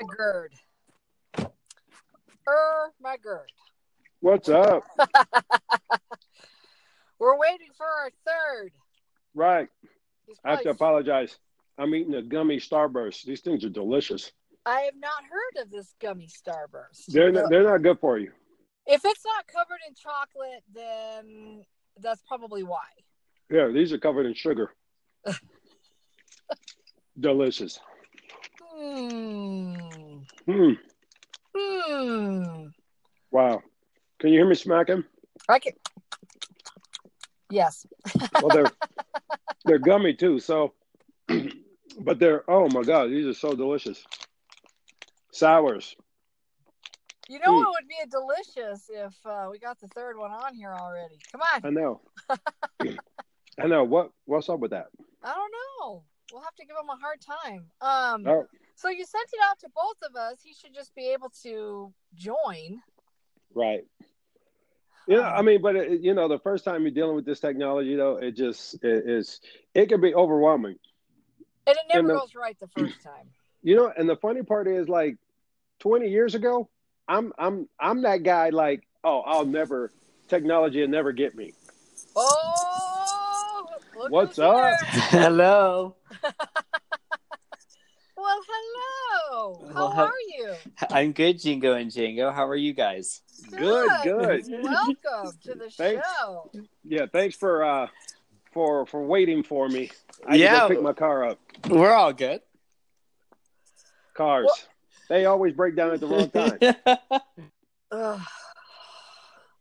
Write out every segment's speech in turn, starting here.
my gird. Er, my gird. What's up? We're waiting for our third. Right. I have to apologize. I'm eating a gummy Starburst. These things are delicious. I have not heard of this gummy starburst. They're not, they're not good for you. If it's not covered in chocolate, then that's probably why. Yeah, these are covered in sugar. delicious. Hmm. Hmm. Hmm. Wow. Can you hear me smacking? I can. Yes. Well, they're they're gummy too. So, but they're oh my god, these are so delicious. Sours. You know Hmm. what would be a delicious if uh, we got the third one on here already? Come on. I know. I know. What what's up with that? I don't know. We'll have to give him a hard time. Um. So you sent it out to both of us. He should just be able to join. right. Yeah, I mean, but it, you know, the first time you're dealing with this technology, though, it just it is it can be overwhelming. And it never And the- goes right the first time. You know, and the funny part is, like, 20 years ago, I'm I'm I'm that guy. Like, oh, I'll never technology will never get me. Oh, What's up? Hello. Well, hello. How Well, are you? I'm good, Jingo and Jingo. How are you guys? Good, good. Welcome to the Thanks. show. Yeah, thanks for uh for for waiting for me. I yeah, Yeah. to pick my car up. We're all good. Cars, Well- they always break down at the wrong time. Ugh.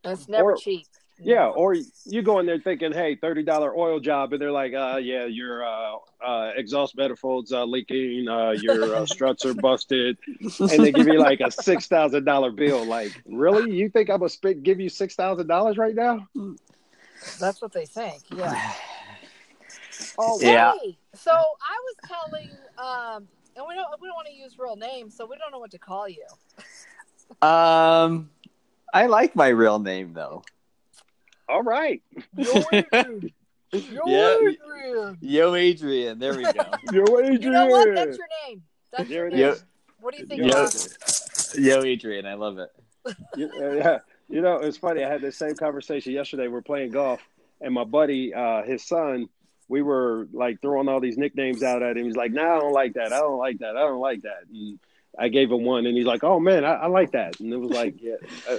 That's never Or- cheap. Yeah, or you go in there thinking, "Hey, thirty dollar oil job," and they're like, "Uh, yeah, your uh, uh, exhaust manifolds uh, leaking, uh, your uh, struts are busted," and they give you like a six thousand dollar bill. Like, really? You think I'm gonna spit, give you six thousand dollars right now? That's what they think. Yeah. Oh, Yeah. hey. So I was telling, um, and we don't we don't want to use real names, so we don't know what to call you. um, I like my real name though. All right, Yo, Adrian. Yo, Yeah. Adrian. Yo, Adrian. There we go. yo, Adrian. You know what? That's your name. That's your There it name. is. What do you think? Yo. Boss? Yo, Adrian. I love it. You- uh, yeah, you know, it's funny. I had the same conversation yesterday. We're playing golf, and my buddy, uh, his son, we were like throwing all these nicknames out at him. He's like, "No, I don't like that. I don't like that. I don't like that." And I gave him one, and he's like, "Oh man, I, I like that." And it was like, "Yeah, uh,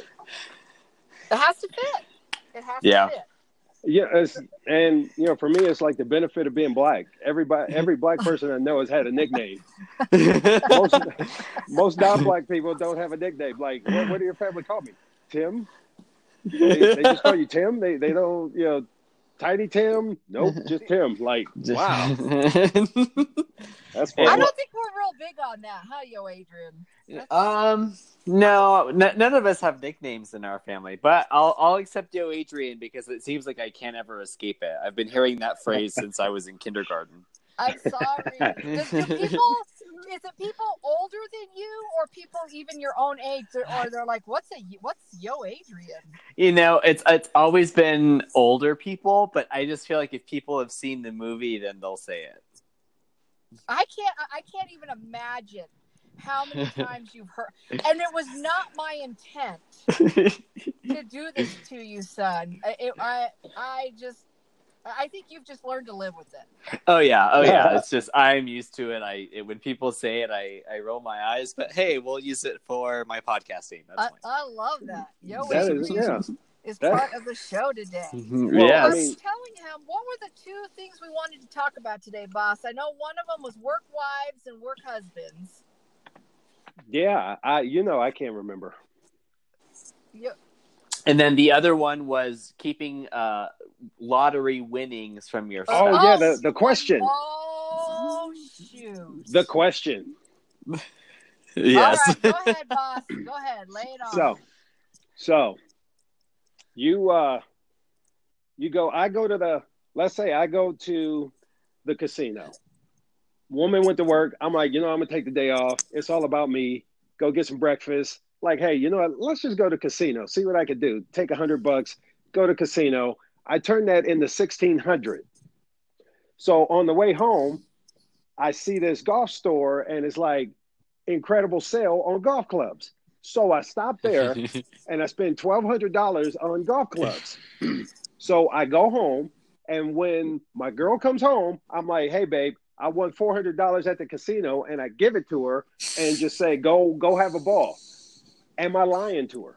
It has to fit. It has Yeah. to fit. yeah." It's, and you know, for me, it's like the benefit of being black. Everybody, every black person I know has had a nickname. Most most non-black people don't have a nickname. Like, what, what do your family call me? Tim. They, they just call you Tim. They they don't you know. Tiny Tim? Nope, just Tim. Like, wow, that's funny. I don't think we're real big on that, huh, Yo, Adrian? um, no, n- none of us have nicknames in our family, but I'll I'll accept Yo, Adrian because it seems like I can't ever escape it. I've been hearing that phrase since I was in kindergarten. I'm sorry. Does, do people, is it people older than you, or people even your own age, or they're like, "What's a what's Yo, Adrian?" You know, it's it's always been older people, but I just feel like if people have seen the movie, then they'll say it. I can't. I- I can't even imagine how many times you've heard. And it was not my intent to do this to you, son. It, I, I just, I think you've just learned to live with it. oh yeah, oh yeah. It's just I'm used to it. I it, when people say it, I I roll my eyes. But hey, we'll use it for my podcasting. I, That's fine. I love that. Yo, That is, Adrian yeah. is that- part of the show today. Mm-hmm. Well, yes. I I mean- was telling him what were the two things we wanted to talk about today, boss. I know one of them was work wives and work husbands. Yeah, I you know I can't remember. You, and then the other one was keeping uh lottery winnings from your Oh, yeah, the- the question. Oh shoot! The question. yes. All right, go ahead, boss. Go ahead, lay it on. So, so you uh, you go. I go to the. Let's say I go to the casino. Woman went to work. I'm like, you know, I'm gonna take the day off. It's all about me. Go get some breakfast. Like, hey, you know what? Let's just go to casino. See what I could do. Take a hundred bucks. Go to casino. I turned that into sixteen hundred. So on the way home, I see this golf store, and it's like incredible sale on golf clubs. So I stopped there and I spent twelve hundred dollars on golf clubs. so I go home, and when my girl comes home, I'm like, "Hey, babe, I won four hundred dollars at the casino," and I give it to her and just say, "Go, go have a ball." Am I lying to her?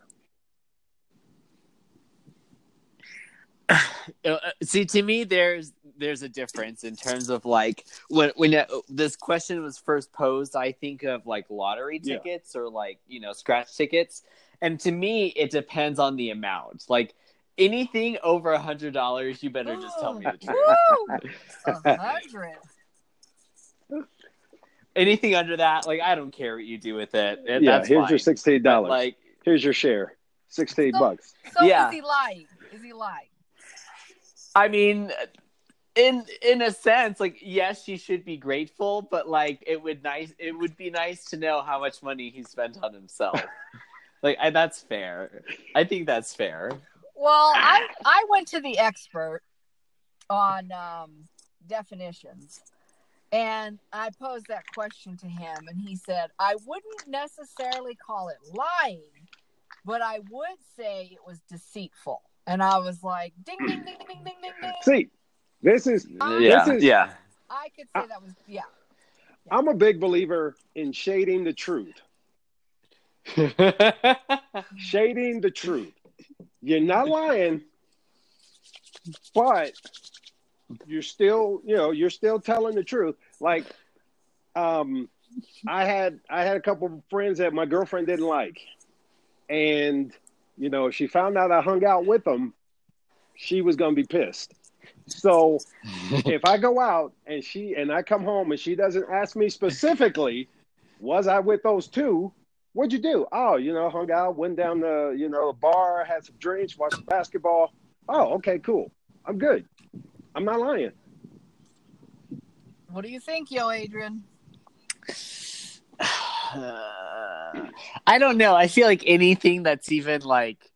Uh, See, to me, there's there's a difference in terms of like when when uh, this question was first posed. I think of like lottery Yeah. tickets or like you know scratch tickets, and to me, it depends on the amount. Like anything over a hundred dollars, you better just tell me the truth. A hundred. Anything under that, like I don't care what you do with it. it yeah, that's here's fine. your sixteen But, dollars. Like here's your share, sixteen So- bucks. So Yeah. is he lying? Is he lying? I mean, in in a sense, like yes, she should be grateful, but like it would nice it would be nice to know how much money he spent on himself. like I, that's fair. I think that's fair. Well, I I went to the expert on um, definitions, and I posed that question to him, and he said I wouldn't necessarily call it lying, but I would say it was deceitful. And I was like, ding ding ding ding ding ding ding. See, this is Yeah, This is- yeah. I could say that was yeah. I'm a big believer in shading the truth. Shading the truth. You're not lying, but you're still, you know, you're still telling the truth. Like, um, I had I had a couple of friends that my girlfriend didn't like, and you know, she found out I hung out with them. She was gonna be pissed. So if I go out and she and I come home and she doesn't ask me specifically, was I with those two? What'd you do? Oh, you know, hung out, went down the, you know, the bar, had some drinks, watched some basketball. Oh, okay, cool. I'm good. I'm not lying. What do you think, yo, Adrian? I don't know. I feel like anything that's even like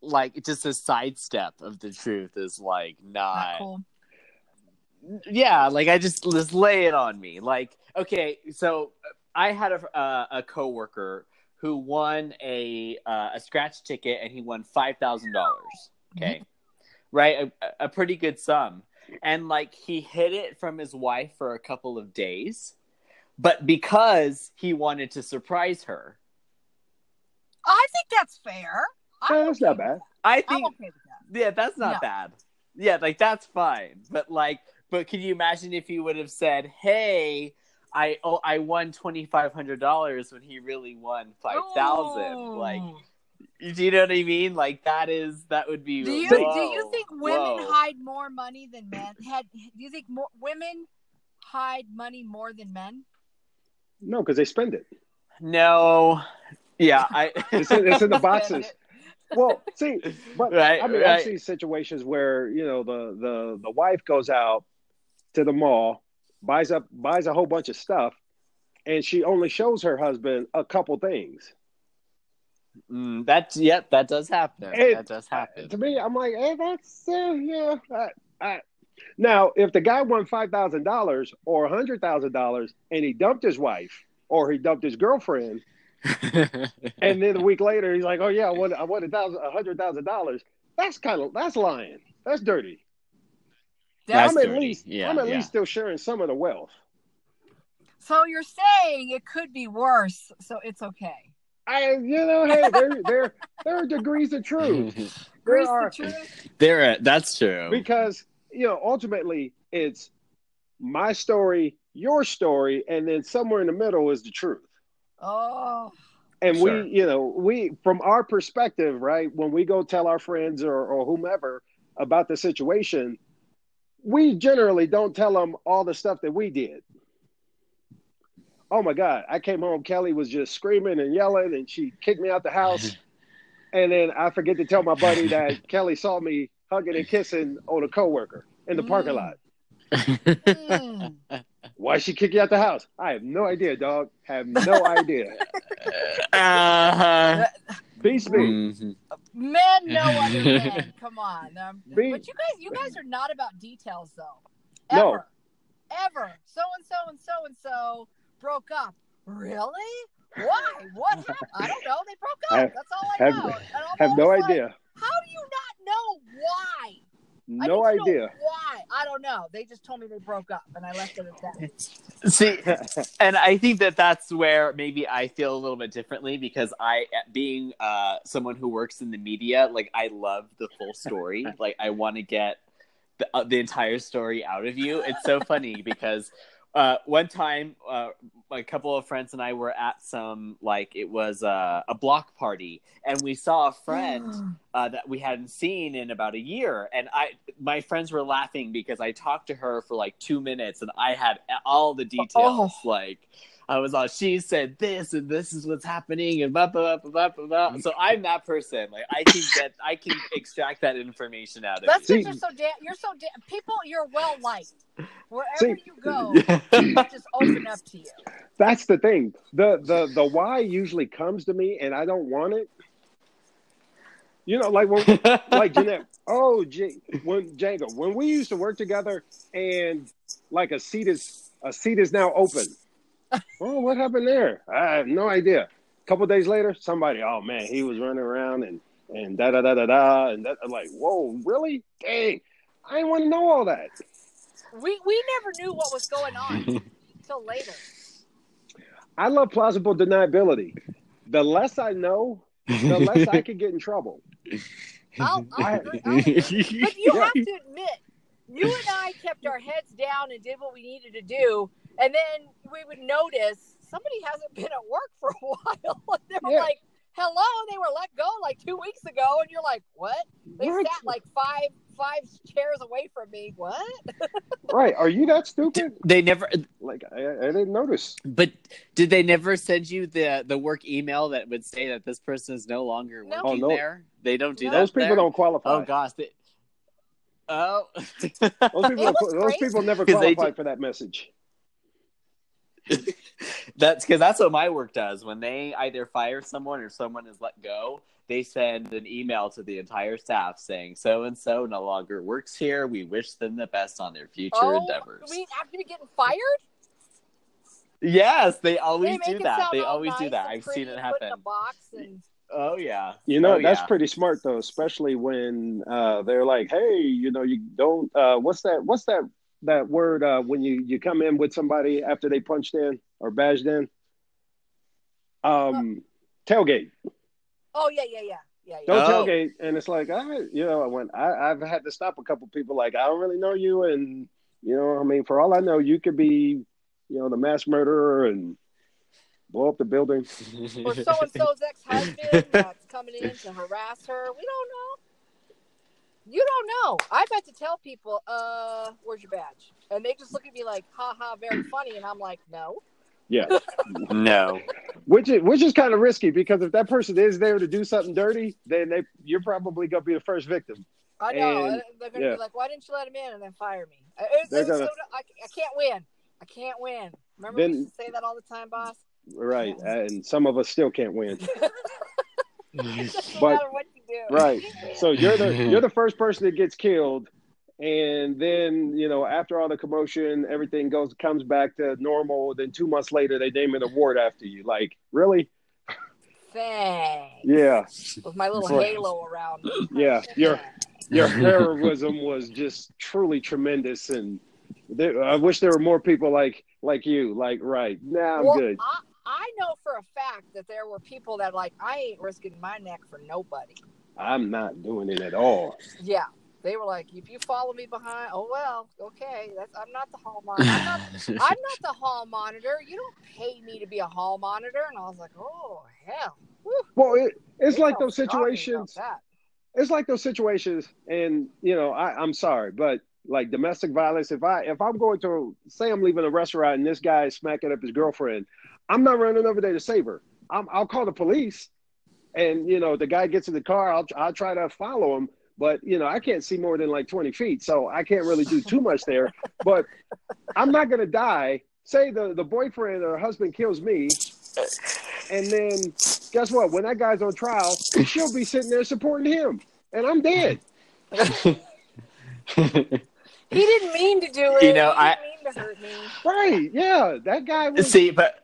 like just a sidestep of the truth is like Not not cool. yeah like i just just lay it on me like okay so i had a uh, a coworker who won a uh, a scratch ticket and he won five thousand dollars okay right a, a pretty good sum and like he hid it from his wife for a couple of days but because he wanted to surprise her I think that's fair. I'm Yeah, that's okay not bad. i think okay that. yeah that's not No. bad yeah like that's fine but like but can you imagine if he would have said hey i oh i won $2500 when he really won 5000 like Ooh. Do you know what i mean like that is that would be Do you whoa, do you think women whoa. hide more money than men? Had do you think more women hide money more than men? No, because they spend it. no yeah i It's in, it's in the boxes. Well, see, but Right, I mean, right. I've seen situations where you know the the the wife goes out to the mall, buys up buys a whole bunch of stuff, and she only shows her husband a couple things. Mm, that yep that does happen It- that does happen To me, I'm like, hey, that's uh, yeah. I, I, now, if the guy won five thousand dollars or a hundred thousand dollars, and he dumped his wife or he dumped his girlfriend, and then a week later he's like, oh yeah, I won, I won a thousand, a hundred thousand dollars. That's kind of that's lying. That's dirty. That's I'm at dirty. least Yeah, I'm at yeah. least still sharing some of the wealth. So you're saying it could be worse, so it's okay. I you know hey there there there are degrees of truth. There Where's are the truth? there that's true because you know ultimately it's my story, your story, and then somewhere in the middle is the truth. Oh, And Sure. we you know we from our perspective right when we go tell our friends or, or whomever about the situation, we generally don't tell them all the stuff that we did. Oh my God! I came home. Kelly was just screaming and yelling, and she kicked me out the house. and then I forget to tell my buddy that Kelly saw me hugging and kissing on a coworker in the parking Mm. lot. Mm. Why she kick you out the house? I have no idea, dog. Have no idea. uh-huh. Beast me. Mhm. men know other men. Come on, um, Me- but you guys, you guys are not about details though. No. Ever, ever. So and so and so and so broke up. Really? Why? What happened? I don't know. They broke up. I That's all I have- know. I'm Have no like, idea. How do you not know why? No need to know idea. why? I don't know. They just told me they broke up, and I left it at that. See, and I think that that's where maybe I feel a little bit differently because I, being uh, someone who works in the media, like I love the full story. like I want to get the, uh, the entire story out of you. It's so funny because uh, one time, uh, a couple of friends and I were at some like it was uh, a block party, and we saw a friend uh, that we hadn't seen in about a year. And I, my friends were laughing because I talked to her for like two minutes and I had all the details. Oh. Like, I was all, she said this and this is what's happening and blah, blah, blah, blah, blah, blah. So I'm that person. Like, I can get, I can extract that information out of That's you. because you're so damn. You're so damn. People, you're well liked. Wherever See- you go, people just open up to you. That's the thing. The the the why usually comes to me, and I don't want it. You know, like when like Jeanette. Oh, J- when Django, when we used to work together, and like a seat is a seat is now open. Oh, what happened there? I have no idea. A couple days later, somebody, oh man, he was running around and and da da da da da, and that, I'm like, whoa, really? Dang, I didn't want to know all that. We we never knew what was going on until later. I love plausible deniability. The less I know, the less I could get in trouble. I'll, I'll, agree, I'll agree. But you Yeah. have to admit, you and I kept our heads down and did what we needed to do, and then we would notice somebody hasn't been at work for a while. they were Yeah. like, "Hello," they were let go like two weeks ago, and you're like, "What?" They What? sat like five five chairs away from me. What? Right? Are you that stupid? they never, Like I, I didn't notice. but did they never send you the the work email that would say that this person is no longer No. working Oh, no. there? They don't do No. that. Those people there? don't qualify. Oh gosh. They... Oh. Those people, It those crazy. people never 'Cause they qualify for that message. That's because that's what my work does. When they either fire someone or someone is let go, they send an email to the entire staff saying so and so no longer works here. We wish them the best on their future oh, endeavors. we after getting fired? Yes, they They always make do that. They all always do that. I've seen it and put in happen. a box and Oh yeah. You know, Oh, that's yeah. pretty smart though, especially when uh, they're like, "Hey, you know, you don't. Uh, what's that? What's that? That word uh, when you you come in with somebody after they punched in or badged in? Um, tailgate. oh yeah yeah yeah yeah yeah. Don't Oh. tailgate. And it's like, I, you know, when I, I've had to stop a couple people, like, I don't really know you, and you know, I mean, for all I know, you could be, you know, the mass murderer and blow up the building. or so and so's ex husband that's coming in to harass her. We don't know. You don't know. I've had to tell people, uh, where's your badge? And they just look at me like, ha ha, very funny. And I'm like, no. Yeah, no. which is which is kind of risky because if that person is there to do something dirty, then they you're probably gonna be the first victim. I know. And- They're going to yeah. be like, why didn't you let him in and then fire me? I- It's, it's gonna- so- I, I can't win. I can't win. Remember Then- we used to say that all the time, boss? Right, and some of us still can't win. Doesn't But- Right. You can't win. So you're the you're the first person that gets killed, and then you know after all the commotion, everything goes comes back to normal. Then two months later, they name an award after you. Like really? Thanks. Yeah, With my little Right. halo around me. Yeah, you're- your heroism was just truly tremendous, and there, I wish there were more people like like you. Like right now, I'm well, good. I, I know for a fact that there were people that like I ain't risking my neck for nobody. I'm not doing it at all. Yeah, they were like, if you follow me behind, oh well, okay. That's I'm not the hall monitor. I'm not, I'm not the hall monitor. You don't pay me to be a hall monitor. And I was like, oh hell. Whew. Well, it, it's They like those situations. it's like those situations and you know I, i'm sorry but like domestic violence if i if i'm going to say i'm leaving a restaurant and this guy is smacking up his girlfriend i'm not running over there to save her I'm, i'll call the police and you know the guy gets in the car i'll, I'll try to follow him. But you know i can't see more than like 20 feet so i can't really do too much there. But i'm not going to die. Say the, the boyfriend or husband kills me and then guess what? When that guy's on trial she'll be sitting there supporting him and i'm dead. He didn't mean to do it. You know, he I- didn't mean to hurt me. right yeah that guy was See, but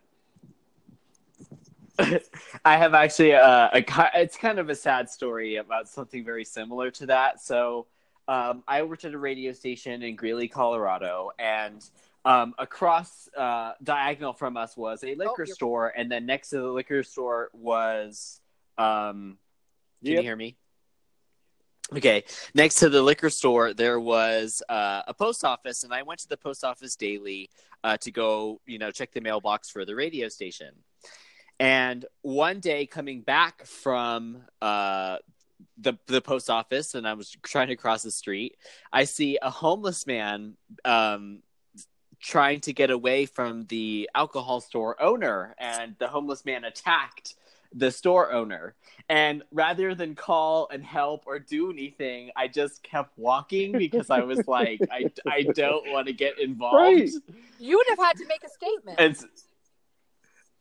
I have actually uh, a, a it's kind of a sad story about something very similar to that. So um, I worked at a radio station in Greeley, Colorado, and um, across uh, diagonal from us was a liquor you're- store, and then next to the liquor store was. Um, can Yep. you hear me? Okay. Next to the liquor store, there was uh, a post office, and I went to the post office daily uh, to go, you know, check the mailbox for the radio station. And one day, coming back from uh, the the post office, and I was trying to cross the street, I see a homeless man um, trying to get away from the alcohol store owner, and the homeless man attacked the store owner. And rather than call and help or do anything, I just kept walking because I was like, I, I don't want to get involved. Right. You would have had to make a statement. And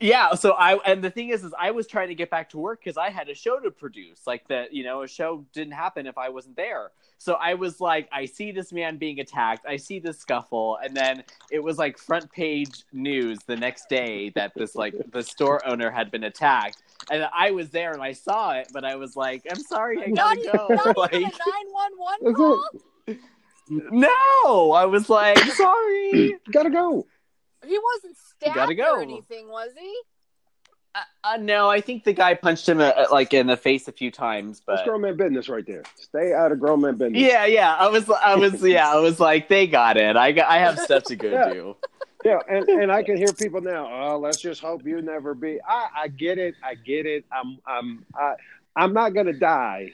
yeah, so I and the thing is, is I was trying to get back to work because I had a show to produce. Like that, you know, a show didn't happen if I wasn't there. So I was like, I see this man being attacked. I see this scuffle, and then it was like front page news the next day that this like the store owner had been attacked, and I was there and I saw it, but I was like, I'm sorry, I gotta even, go. not like, even a nine one one call. no, I was like, sorry. Gotta go. He wasn't stabbed Gotta go. or anything, was he? Uh, uh, no, I think the guy punched him uh, like in the face a few times, That's but grown man business right there. Stay out of grown man business. Yeah, yeah. I was, I was, yeah. I was like, they got it. I got, I have stuff to go Yeah. do. Yeah, and, and I can hear people now. Oh, let's just hope you never be. I, I get it. I get it. I'm I'm I, I'm not gonna die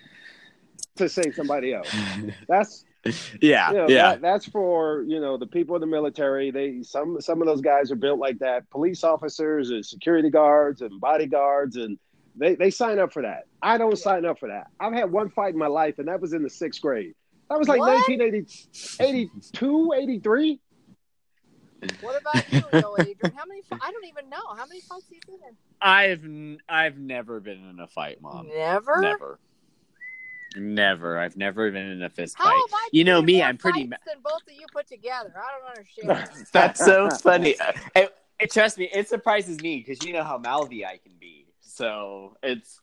to save somebody else. That's Yeah, you know, yeah, that, that's for you know the people in the military. They some some of those guys are built like that. Police officers and security guards and bodyguards and they they sign up for that. I don't sign up for that. I've had one fight in my life and that was in the sixth grade. That was like What? 1980, 82, 83. What about you, though, Adrian? How many? fi- I don't even know. How many fights have you been in? I've, n- I've never been in a fight, mom. Never. Never, never. I've never been in a fist How fight. am I? You know me. I'm pretty. Ma- than both of you put together. I don't understand. That's so funny. It- it- trust me, it surprises me because you know how mouthy I can be. So it's.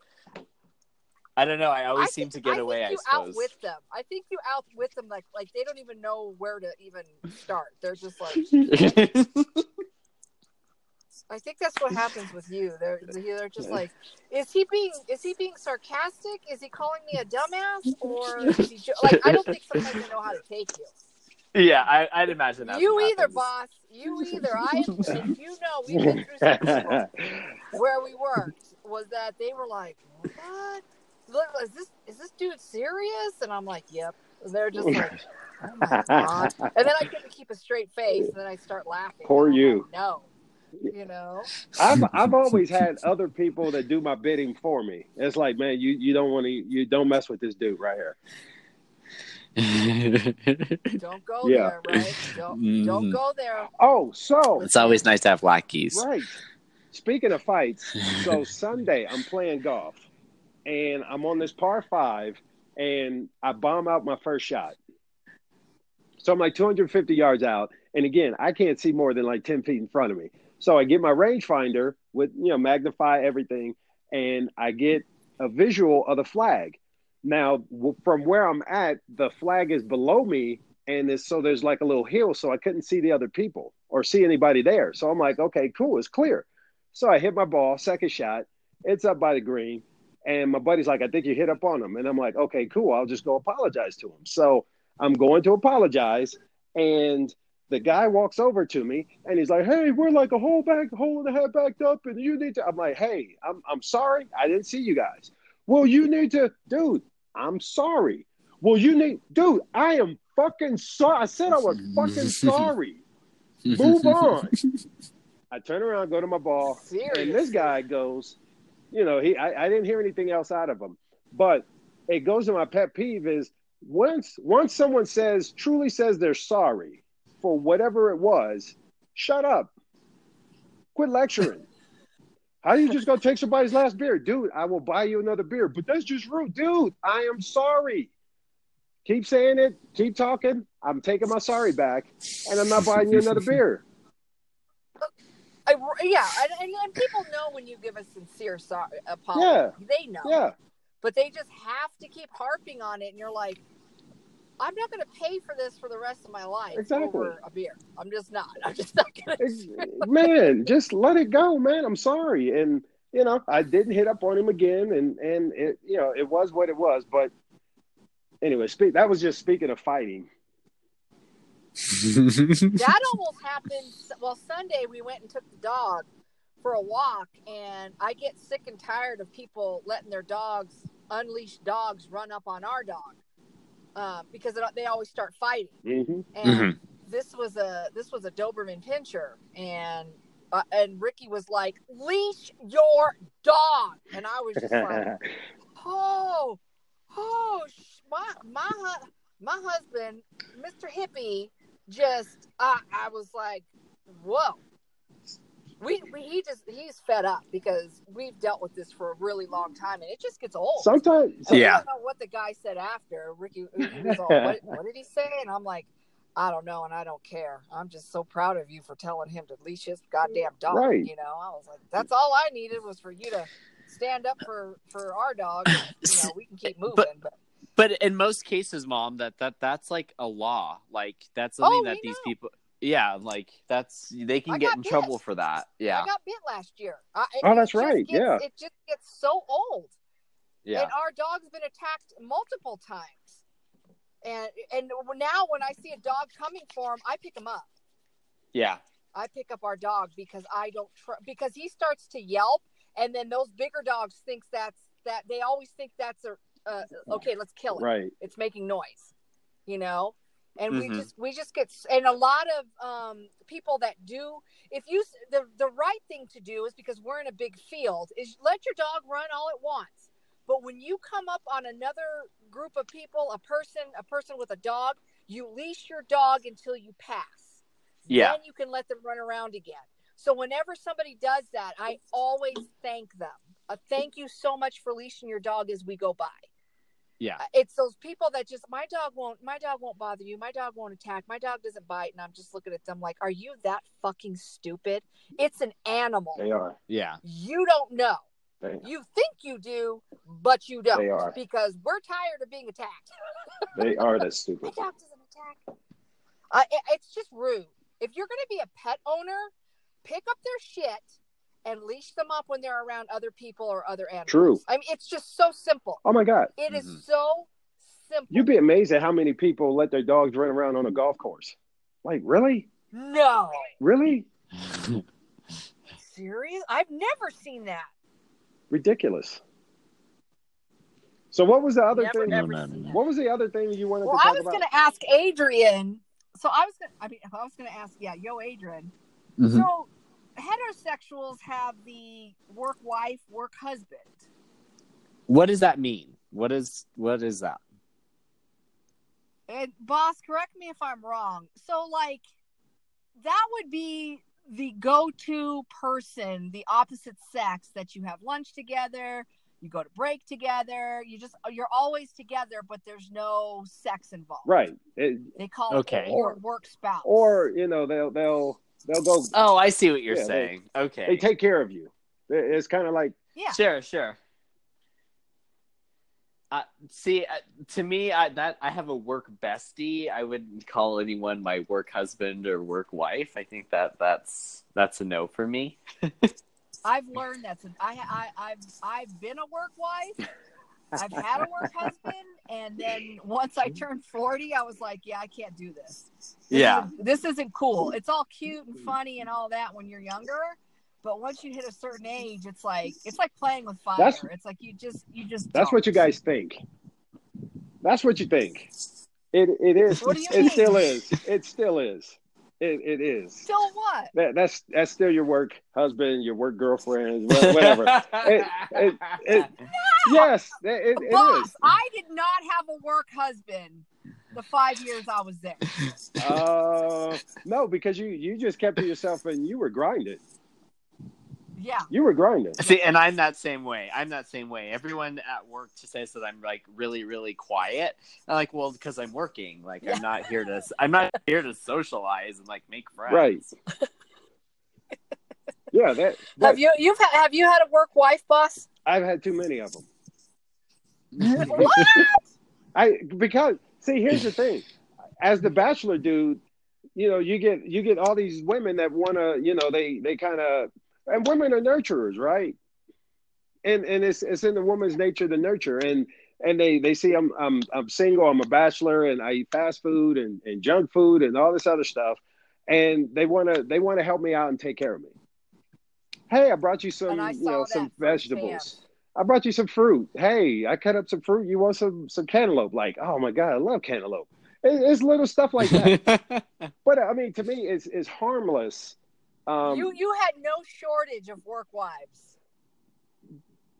I don't know. I always I seem think- to get I away. Think I you suppose. outwit them. I think you outwit them like like they don't even know where to even start. They're just like. I think that's what happens with you. They're they're just like, is he being is he being sarcastic? Is he calling me a dumbass? Or is he jo-? like I don't think sometimes they know how to take you. yeah, I, I'd imagine that. you either, boss. You either. I and you know we've been through some people where we worked was that they were like, what? Look, is this is this dude serious? And I'm like, yep. And they're just like, oh my god. And then I couldn't keep a straight face, and then I start laughing. Poor you. like, no, you know. I've I've always had other people that do my bidding for me. It's like, man, you you don't want to you don't mess with this dude right here. Don't go Yeah. there, right? Don't don't Mhm. go there. Oh, so it's always nice to have lackeys. right. Speaking of fights, so Sunday I'm playing golf, and I'm on this par five, and I bomb out my first shot. So I'm like 250 yards out, and again, I can't see more than like 10 feet in front of me. So I get my rangefinder with you know magnify everything, and I get a visual of the flag. Now, from where I'm at, the flag is below me, and so there's like a little hill, so I couldn't see the other people or see anybody there. So I'm like, okay, cool, it's clear. So I hit my ball, second shot, it's up by the green, and my buddy's like, I think you hit up on him, and I'm like, okay, cool, I'll just go apologize to him. So I'm going to apologize, and the guy walks over to me and he's like, "Hey, we're like a whole back, whole in the head backed up, and you need to." I'm like, "Hey, I'm I'm sorry, I didn't see you guys." Well, you need to, dude. I'm sorry. Well, you need, dude. I am fucking sorry. I said I was fucking sorry. Move on. I turn around, go to my ball, Serious. and this guy goes, you know, he I, I didn't hear anything else out of him, but it goes to my pet peeve is once once someone says truly says they're sorry for whatever it was, shut up. Quit lecturing. How do you just go take somebody's last beer? Dude, I will buy you another beer, but that's just rude. Dude, I am sorry. Keep saying it, keep talking. I'm taking my sorry back, and I'm not buying you another beer. I, yeah, and, and, and people know when you give a sincere sorry apology. Yeah. They know. Yeah, But they just have to keep harping on it, and you're like, I'm not going to pay for this for the rest of my life Exactly. over a beer. I'm just not. I'm just not going to. Man, just let it go, man. I'm sorry, and you know, I didn't hit up on him again, and and it, you know, it was what it was. But anyway, speak. That was just speaking of fighting. that almost happened. Well, Sunday we went and took the dog for a walk, and I get sick and tired of people letting their dogs, unleashed dogs, run up on our dog uh, because it, they always start fighting. hmm And this was a this was a Doberman Pinscher, and uh, and Ricky was like, "Leash your dog," and I was just like, "Oh, oh, sh- my my my husband, Mister Hippie, just I I was like, whoa." We, we he just he's fed up because we've dealt with this for a really long time and it just gets old. Sometimes, And Yeah. I don't know what the guy said after. Ricky he was all, what, what did he say? And I'm like, I don't know, and I don't care. I'm just so proud of you for telling him to leash his goddamn dog. Right. You know, I was like, that's all I needed was for you to stand up for for our dog. and, You know, we can keep moving. But- But, But in most cases, mom, that that that's like a law. Like that's something Oh, that these know. people. Yeah, like that's they can I get in bit. trouble for that. Yeah, I got bit last year. I, Oh, that's right, gets- yeah. it just gets so old. yeah, and our dog's been attacked multiple times. And and now when I see a dog coming for him, I pick him up. yeah, I pick up our dog because I don't tr- because he starts to yelp, and then those bigger dogs thinks that's that they always think that's a uh, okay. Let's kill it. right? It's making noise, you know. And we Mhm. just we just get and a lot of um, people that do if you the the right thing to do is because we're in a big field is let your dog run all it wants. But when you come up on another group of people, a person, a person with a dog, you leash your dog until you pass. Yeah. Then you can let them run around again. So whenever somebody does that, I always thank them. A thank you so much for leashing your dog as we go by. Yeah. Uh, It's those people that just my dog won't my dog won't bother you. My dog won't attack. My dog doesn't bite and I'm just looking at them like, "Are you that fucking stupid? It's an animal. They are. Yeah. You don't know. You think you do, but you don't They are. because we're tired of being attacked. they are that My stupid. dog doesn't attack. Uh, it- it's just rude. If you're going to be a pet owner, pick up their shit and leash them up when they're around other people or other animals. True. I mean, it's just so simple. Oh my God, It is Mhm. so simple. you'd be amazed at how many people let their dogs run around on a golf course. Like, really, no. really, Serious? I've never seen that. ridiculous. So, what was the other Never, thing? never No, no, seen no. that. What was the other thing you wanted Well, to I was going to ask Adrian. So I was going to, I mean, I was going to ask, yeah, yo, Adrian. Mhm. So heterosexuals have the work wife, work husband. What does that mean? What is what is that? And boss, correct me if I'm wrong. So like that would be the go-to person, the opposite sex that you have lunch together, you go to break together, you just you're always together, but there's no sex involved. right. It- They call Okay. it your work spouse. or you know, they'll they'll they'll go. Oh, I see what you're Yeah, they- saying. okay. They take care of you. It's kind of like yeah. Sure, sure. Uh, see, uh, to me, I, that I have a work bestie. I wouldn't call anyone my work husband or work wife. I think that that's that's a no for me. I've learned that's an, I, I I've I've been a work wife. I've had a work husband, and then once I turned forty, I was like, "Yeah, I can't do this. this Yeah. isn't- this isn't cool. It's all cute and funny and all that when you're younger, but once you hit a certain age, it's like it's like playing with fire. That's- it's like you just you just that's don't. what you guys think. That's what you think. It it is. What do you it mean? still is. It still is. It it is. still what? That, that's that's still your work husband, your work girlfriend, wha- whatever. it, it, it, yes, it, it, it Boss, is. I did not have a work husband the five years I was there. Uh, no, because you you just kept to yourself and you were grinding. Yeah. You were grinding. See, and I'm that same way. I'm that same way. Everyone at work just says that I'm like really, really quiet. I'm like, well, because I'm working. Like, Yeah. I'm not here to. I'm not here to socialize and like make friends. Right. Yeah, that, that Have you you've ha- have you had a work wife, boss? I've had too many of them. what? I because see, here's the thing. As the bachelor dude, you know, you get you get all these women that want to, you know, they they kind of and women are nurturers, right? And and it's it's in the woman's nature to nurture and and they they see I'm I'm I'm single, I'm a bachelor and I eat fast food and and junk food and all this other stuff and they want to they want to help me out and take care of me. Hey, I brought you some, you know, some firsthand. vegetables. I brought you some fruit. Hey, I cut up some fruit. You want some some cantaloupe? Like, oh my god, I love cantaloupe. It, it's little stuff like that. but I mean, to me, it's it's harmless. Um, you you had no shortage of work wives.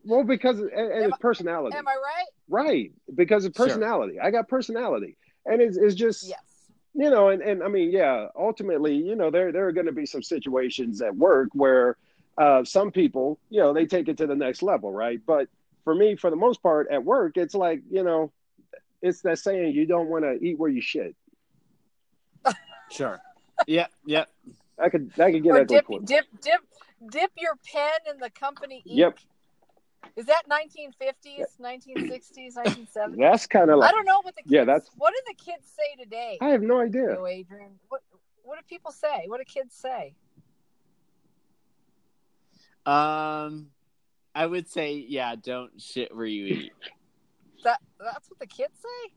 well, because of, and, and it's personality, Am I right? right? Because of Sure. personality. I got personality, and it's it's just Yes. you know, and, and I mean, yeah, ultimately, you know, there there are going to be some situations at work where uh, some people, you know, they take it to the next level, right? But for me, for the most part, at work, it's like, you know, it's that saying, you don't want to eat where you shit. sure. Yep. Yep. I could I could get Or that dip quick. dip dip dip your pen in the company ink. Yep, Is that 1950s, 1960s, 1970s? that's kind of like I don't know what the kids, Yeah, that's- what do the kids say today? I have no idea. You, Adrian. What what do people say? What do kids say? Um, I would say, yeah, don't shit where you eat. That that's what the kids say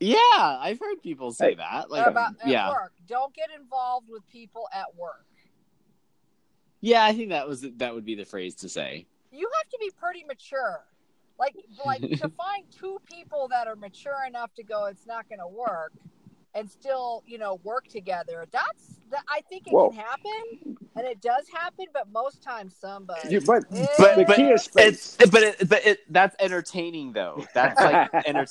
Yeah, I've heard people say that. Like, about yeah, work. Don't get involved with people at work. yeah, I think that was that would be the phrase to say. You have to be pretty mature. Like like to find two people that are mature enough to go, it's not going to work, and still you know work together. That's that. I think it Whoa. can happen, and it does happen, but most times somebody. You- but But the but key is space. it's but it, but it, that's entertaining though. That's like enter-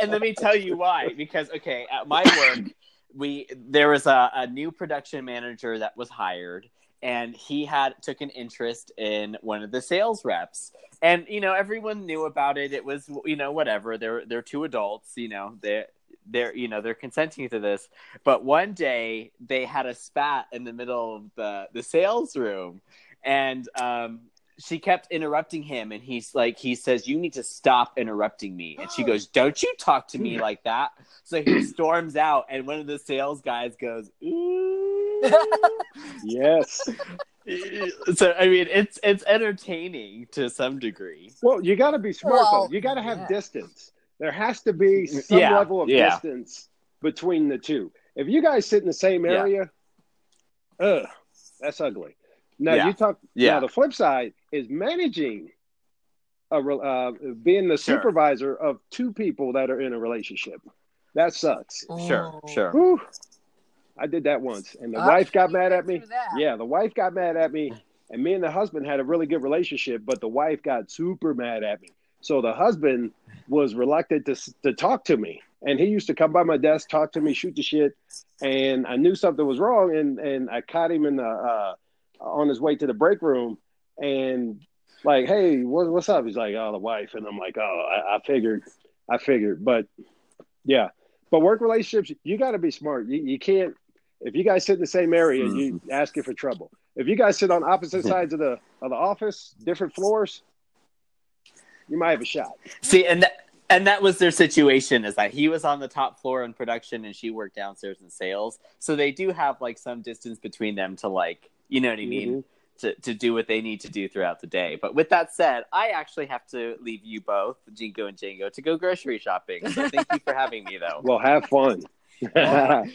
and let me tell you why. Because okay, at my work, we there was a, a new production manager that was hired, and he had took an interest in one of the sales reps. And you know, everyone knew about it. It was you know whatever. They're they're two adults. You know they. They're you know they're consenting to this, but one day they had a spat in the middle of the the sales room, and um, she kept interrupting him and he's like he says you need to stop interrupting me and she goes don't you talk to me like that so he storms out and one of the sales guys goes ooh yes. so i mean it's it's entertaining to some degree Well, you got to be smart Well, though. You got to have yeah. distance. There has to be some Yeah, level of yeah. distance between the two. If you guys sit in the same Yeah. area, ugh, that's ugly. Now Yeah. you talk. Yeah. Now the flip side is managing a uh, being the Sure. supervisor of two people that are in a relationship. That sucks. sure Oh. sure Whew. I did that once, and the I've wife got mad at me. that. Yeah, the wife got mad at me, and me and the husband had a really good relationship, but the wife got super mad at me. So the husband was reluctant to to talk to me, and he used to come by my desk, talk to me, shoot the shit, and I knew something was wrong, and and I caught him in the uh, on his way to the break room, and like, hey, what, what's up? He's like, oh, the wife, and I'm like, oh, I, I figured, I figured, but yeah, but work relationships, you got to be smart. You you can't if you guys sit in the same area, you asking for trouble. If you guys sit on opposite sides of the of the office, different floors, you might have a shot. see and that and that was their situation is that he was on the top floor in production and she worked downstairs in sales so they do have like some distance between them to like you know what i mean mm-hmm. to, to do what they need to do throughout the day. But with that said, I actually have to leave you both, Jingo and Django, to go grocery shopping. So thank you for having me, though. Well, have fun. Thank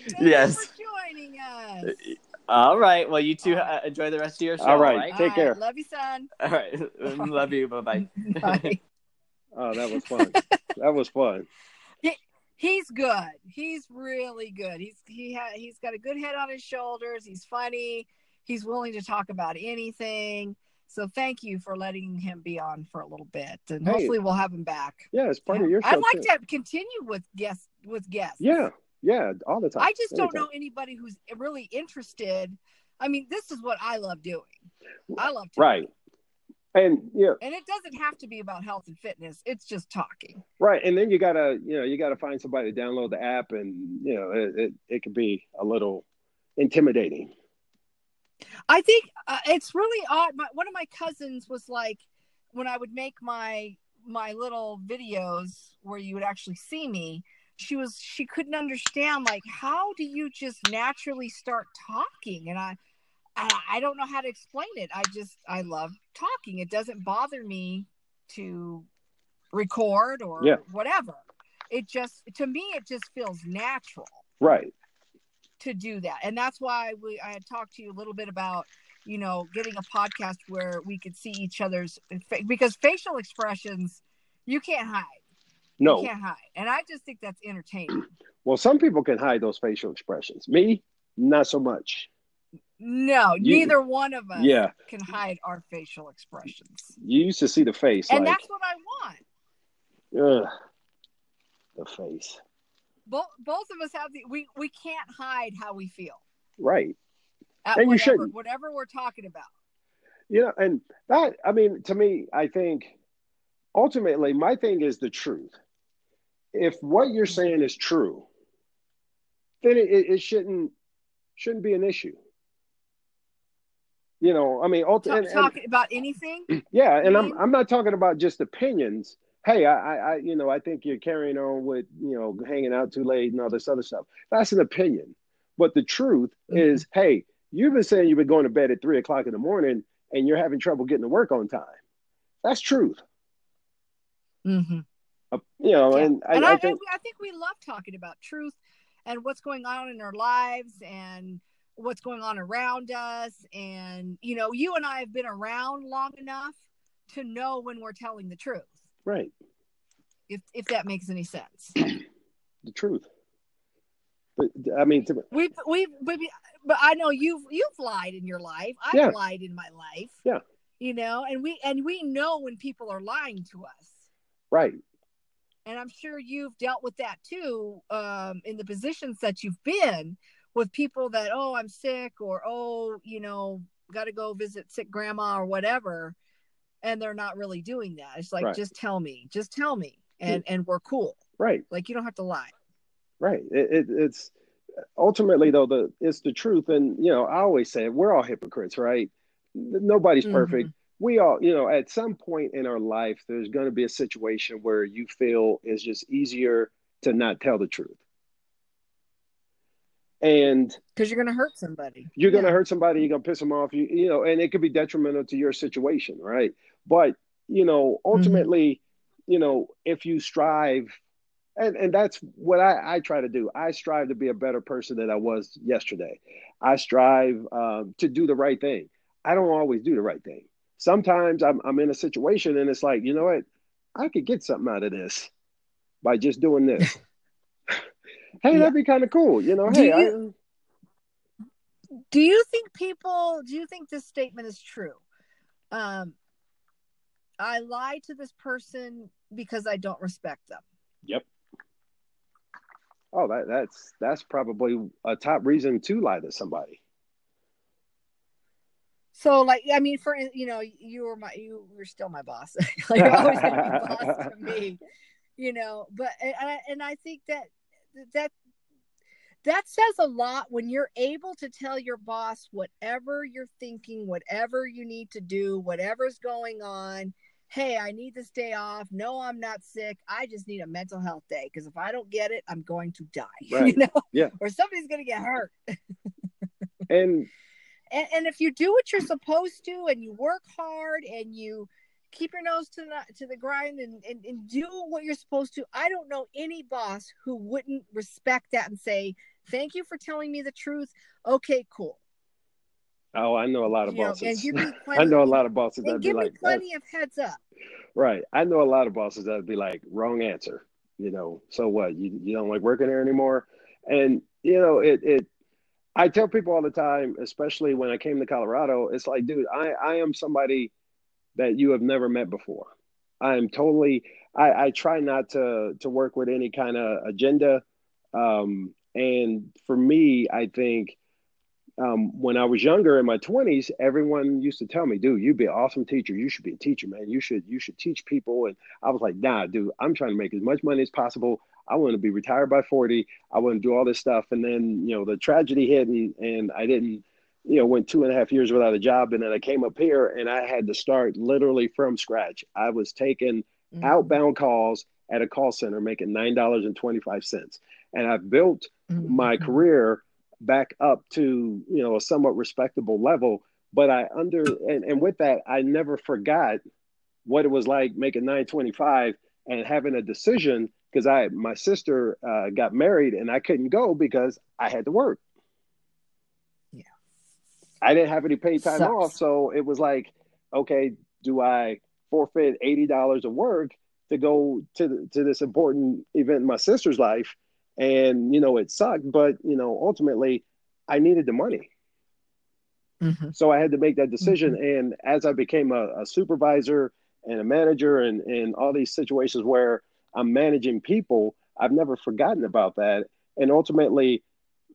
Yes. you for joining us. Uh, All right. Well, you two uh, enjoy the rest of your show. All right. All right. Take All right, care. Love you, son. All right. Love you. Bye bye. Bye. oh, that was fun. that was fun. he's good. He's really good. He's he ha- he's got a good head on his shoulders. He's funny. He's willing to talk about anything. So thank you for letting him be on for a little bit, and Hey. hopefully we'll have him back. Yeah, it's part of your show. I'd like too. to continue with guests with guests. Yeah, yeah, all the time. I just don't know anybody who's really interested. I mean, this is what I love doing. I love talking. Right. And yeah, And it doesn't have to be about health and fitness. It's just talking. right. And then you gotta, you know, you gotta find somebody to download the app, and you know, it it, it can be a little intimidating. I think uh, it's really odd. My, one of my cousins was like, when I would make my my little videos where you would actually see me, she was she couldn't understand like how do you just naturally start talking, and I I, I don't know how to explain it. I just I love talking. It doesn't bother me to record or Yeah. whatever. It just to me it just feels natural Right. to do that and that's why we i had talked to you a little bit about you know getting a podcast where we could see each other's because facial expressions you can't hide No. you can't hide and i just think that's entertaining Well, some people can hide those facial expressions. Me, not so much. no You- neither one of us Yeah. can hide our facial expressions You used to see the face. and like, that's what i want ugh, the face. both both of us have the we we can't hide how we feel Right. at And you shouldn't. whatever we're talking about You know, and that, I mean, to me, I think ultimately my thing is the truth. If what you're saying is true, then it, it, shouldn't shouldn't be an issue. You know, I mean, ulti- Ta- and- and- about anything Yeah, and I'm? I'm not talking about just opinions. Hey, I, I, I, you know, I think you're carrying on with, you know, hanging out too late and all this other stuff. That's an opinion. But the truth Mhm. is, hey, you've been saying you've been going to bed at three o'clock in the morning and you're having trouble getting to work on time. That's truth. mm-hmm. Uh, you know, Yeah. and I, and I, I, think, I think we love talking about truth and what's going on in our lives and what's going on around us and you know you and i have been around long enough to know when we're telling the truth right, if if that makes any sense the truth. But I mean, to, we've we've, we've but i know you've you've lied in your life i've Yeah. lied in my life Yeah. you know and we and we know when people are lying to us right, and I'm sure you've dealt with that too um, in the positions that you've been with people that oh I'm sick or oh you know got to go visit sick grandma or whatever, and they're not really doing that. It's like Right. just tell me, just tell me, and and we're cool. right. Like you don't have to lie. Right. It, it, it's ultimately though the it's the truth, and you know I always say it, we're all hypocrites, right? Nobody's Mhm. perfect. We all, you know, at some point in our life, there's going to be a situation where you feel it's just easier to not tell the truth, and Because you're gonna hurt somebody. you're going to hurt somebody, you're going to piss them off, you, you know, and it could be detrimental to your situation, right? But you know, ultimately, you know, if you strive and and that's what I, I try to do. I strive to be a better person than I was yesterday. I strive um, to do the right thing. I don't always do the right thing. Sometimes I'm I'm in a situation and it's like, you know what, I could get something out of this by just doing this. hey, Yeah. that'd be kind of cool, you know. Do hey, you- Do you think people? Do you think this statement is true? Um, I lie to this person because I don't respect them. Yep. Oh, that that's that's probably a top reason to lie to somebody. So, like, I mean, for you know, you were my, you were still my boss. like, you're always gonna be boss to me, you know. But and I, and I think that that that says a lot when you're able to tell your boss whatever you're thinking, whatever you need to do, whatever's going on. Hey, I need this day off. No, I'm not sick. I just need a mental health day because if I don't get it, I'm going to die. Right. You know, Yeah. or somebody's going to get hurt. And and, and if you do what you're supposed to and you work hard and you keep your nose to the to the grind and, and, and do what you're supposed to i don't know any boss who wouldn't respect that and say thank you for telling me the truth okay cool oh, I know a lot of You bosses. me plenty, I know a lot of bosses that'd be give me like, "Uh, plenty of heads up right. I know a lot of bosses that'd be like, wrong answer. You know, so what? You you don't like working there anymore? And you know, it it. I tell people all the time, especially when I came to Colorado, it's like, dude, I I am somebody that you have never met before. I am totally. I, I try not to to work with any kind of agenda. Um, and for me, I think um, when I was younger in my twenties, everyone used to tell me, "Dude, you'd be an awesome teacher. You should be a teacher, man. You should you should teach people." And I was like, "Nah, dude. I'm trying to make as much money as possible. I want to be retired by 40. I want to do all this stuff." And then you know the tragedy hit, and and I didn't you know, went two and a half years without a job, and then I came up here and I had to start literally from scratch. I was taking Mhm. outbound calls at a call center, making nine dollars and twenty five cents, and I built Mhm. my career back up to you know a somewhat respectable level. But I under and, and with that, I never forgot what it was like making nine twenty five and having a decision because I my sister uh, got married and I couldn't go because I had to work. Yeah. I didn't have any paid time Sucks. off, so it was like, okay, do I forfeit eighty dollars of work to go to the, to this important event in my sister's life? And you know, it sucked, but you know, ultimately, I needed the money. Mhm. So I had to make that decision. And as I became a, a supervisor and a manager and, and all these situations where I'm managing people, I've never forgotten about that. And ultimately,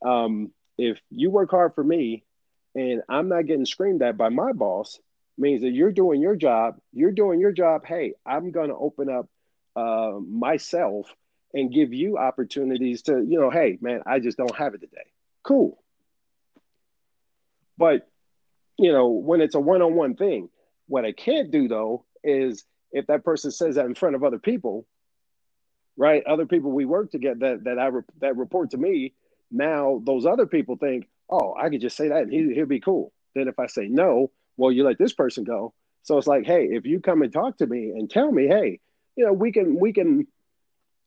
um, if you work hard for me and I'm not getting screamed at by my boss, means that you're doing your job, you're doing your job. Hey, I'm going to open up uh, myself and give you opportunities to, you know, hey, man, I just don't have it today. Cool. But, you know, when it's a one on one thing, what I can't do though is if that person says that in front of other people, right? Other people we work together that, that I re- that report to me, now those other people think, oh, I could just say that and he, he'll be cool. Then if I say no, well, you let this person go. So it's like, hey, if you come and talk to me and tell me, hey, you know, we can, we can,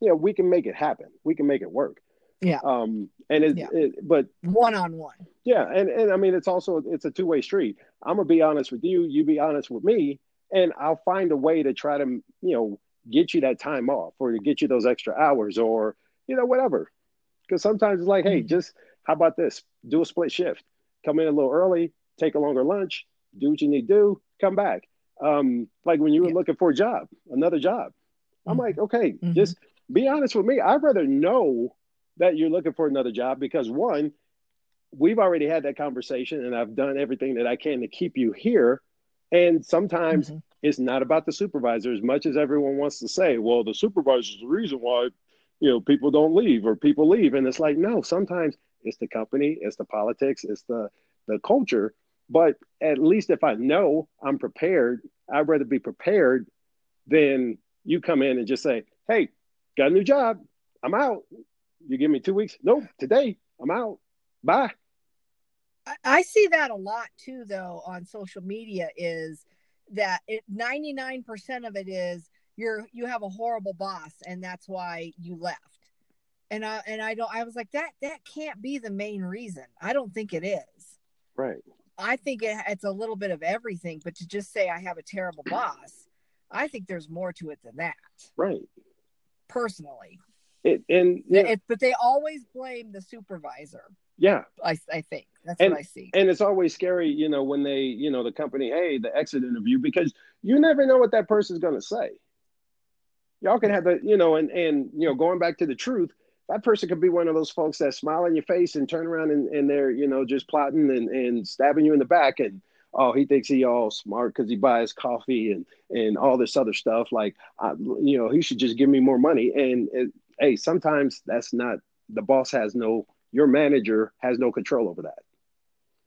you know, we can make it happen. We can make it work. Yeah. Um, and it, Yeah. it but One on one. yeah, and and I mean, it's also it's a two way street. I'm gonna be honest with you, you be honest with me, and I'll find a way to try to, you know, get you that time off or to get you those extra hours or you know whatever. Because sometimes it's like, hey, Mhm. just how about this? Do a split shift. Come in a little early, take a longer lunch, do what you need to do, come back. Um, like when you were Yeah. looking for a job, another job. I'm Mhm. like, okay, Mhm. just be honest with me. I'd rather know that you're looking for another job because one, we've already had that conversation and I've done everything that I can to keep you here. And sometimes Mhm. it's not about the supervisor as much as everyone wants to say, well, the supervisor's the reason why, you know, people don't leave or people leave. And it's like, no, sometimes it's the company, it's the politics, it's the the culture. But at least if I know I'm prepared, I'd rather be prepared than you come in and just say, Hey, got a new job. I'm out. You give me two weeks. Nope, today I'm out. Bye. I- I see that a lot too, though, on social media. Is that? Ninety nine percent of it is you're you have a horrible boss, and that's why you left. And I and I don't. I was like that. That can't be the main reason. I don't think it is. Right. I think it, it's a little bit of everything. But to just say I have a terrible boss, I think there's more to it than that. Right. Personally, It, and yeah, it, but they always blame the supervisor. yeah. I I think that's And- what I see. and it's always scary, you know, when they, you know, the company, hey, the exit interview, because you never know what that person's going to say. Y'all can have the, you know, and and you know, going back to the truth, that person could be one of those folks that smile in your face and turn around and, and they're, you know, just plotting and, and stabbing you in the back and oh, he thinks he all smart because he buys coffee and and all this other stuff. Like, I, you know, he should just give me more money. And it, hey, sometimes that's not the boss has no, your manager has no control over that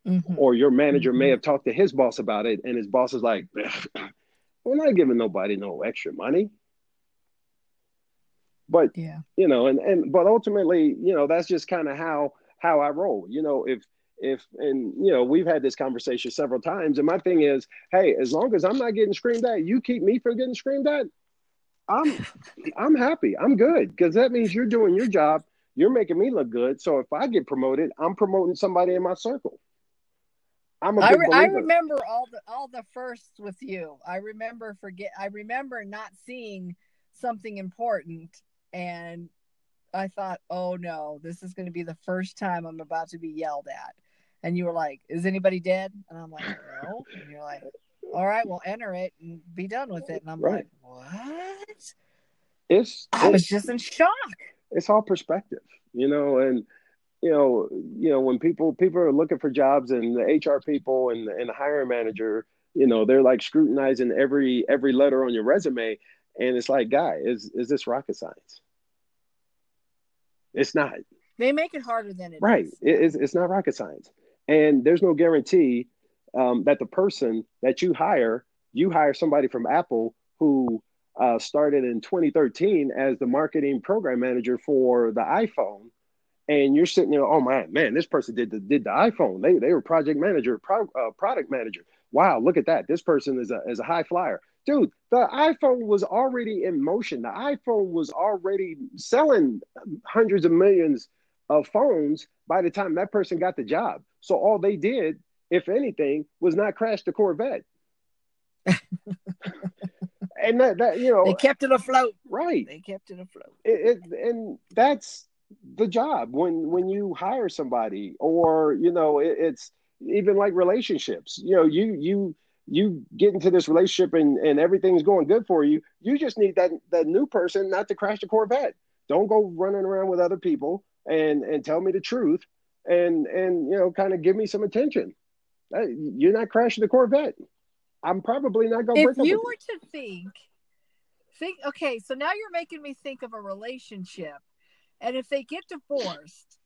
Mhm. or your manager may Mhm. have talked to his boss about it and his boss is like we're not giving nobody no extra money but Yeah. you know and and but ultimately you know that's just kind of how how i roll you know if if and you know we've had this conversation several times and my thing is hey as long as i'm not getting screamed at you keep me from getting screamed at i'm i'm happy i'm good because that means you're doing your job you're making me look good so if i get promoted i'm promoting somebody in my circle i'm a I, re- I remember all the all the firsts with you. I remember forget. I remember not seeing something important, and I thought, "Oh no, this is going to be the first time I'm about to be yelled at." And you were like, "Is anybody dead?" And I'm like, "No." And you're like, "All right, well, enter it and be done with it." And I'm Right. like, "What?" it's I was just in shock. it's all perspective you know and you know you know when people people are looking for jobs and the hr people and, and the hiring manager you know they're like scrutinizing every every letter on your resume and it's like guy is is this rocket science it's not They make it harder than it right is. it, it's, it's not rocket science and there's no guarantee um, that the person that you hire, you hire somebody from Apple who uh, started in 2013 as the marketing program manager for the iPhone, and you're sitting there, oh my man, this person did the did the iPhone. They they were project manager, pro, uh, product manager. Wow, look at that. This person is a is a high flyer. Dude, the iPhone was already in motion. The iPhone was already selling hundreds of millions of phones by the time that person got the job. So all they did, if anything, was not crash the Corvette. and that, that you know they kept it afloat. Right. They kept it afloat. It, it, and that's the job when when you hire somebody, or you know, it, it's even like relationships. You know, you you you get into this relationship and and everything's going good for you. You just need that that new person not to crash the Corvette. Don't go running around with other people and and tell me the truth and and you know kind of give me some attention. You're not crashing the Corvette. I'm probably not going to. If you were to think, think okay, so now you're making me think of a relationship, and if they get divorced,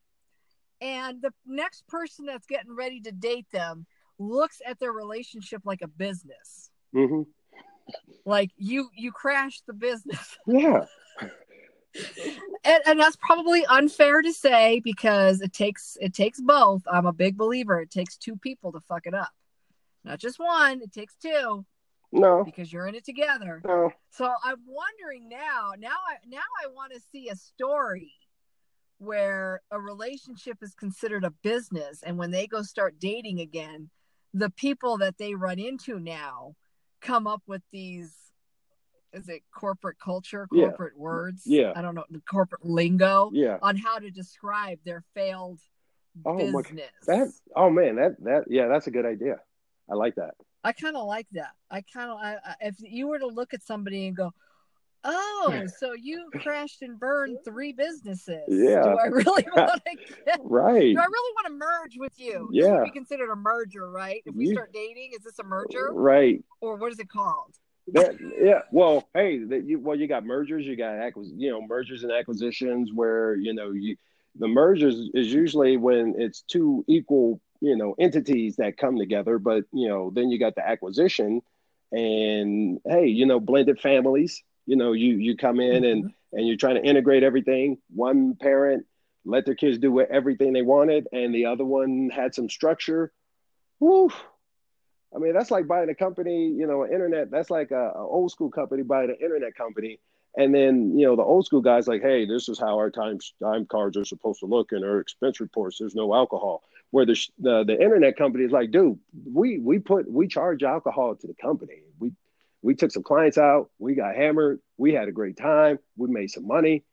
and the next person that's getting ready to date them looks at their relationship like a business, mm-hmm. like you you crash the business. Yeah. And, and that's probably unfair to say because it takes it takes both. I'm a big believer. It takes two people to fuck it up, not just one. It takes two. No, because you're in it together. No. So I'm wondering now. Now I now I want to see a story where a relationship is considered a business, and when they go start dating again, the people that they run into now come up with these is it corporate culture, corporate yeah. words? Yeah. I don't know, the corporate lingo yeah. on how to describe their failed oh, business. My, that oh man, that that yeah, that's a good idea. I like that. I kind of like that. I kind of I, if you were to look at somebody and go, "Oh, so you crashed and burned three businesses? Yeah. Do I really want to right? Do I really want to merge with you? Yeah. This would be considered a merger, right? If we you, start dating, is this a merger? Right. Or what is it called? That, yeah. Well, hey, that you well, you got mergers, you got acquis- you know, mergers and acquisitions where you know you the mergers is usually when it's two equal you know entities that come together, but you know then you got the acquisition, and hey, you know, blended families. You know, you you come in and mm-hmm. and you're trying to integrate everything. One parent let their kids do everything they wanted, and the other one had some structure. Woo, I mean, that's like buying a company, you know, internet. That's like a, a, old school company buying an internet company, and then you know the old school guys like, hey, this is how our time time cards are supposed to look in our expense reports. There's no alcohol. Where the the, the internet company is like, dude, we we put we charge alcohol to the company. We we took some clients out. We got hammered. We had a great time. We made some money.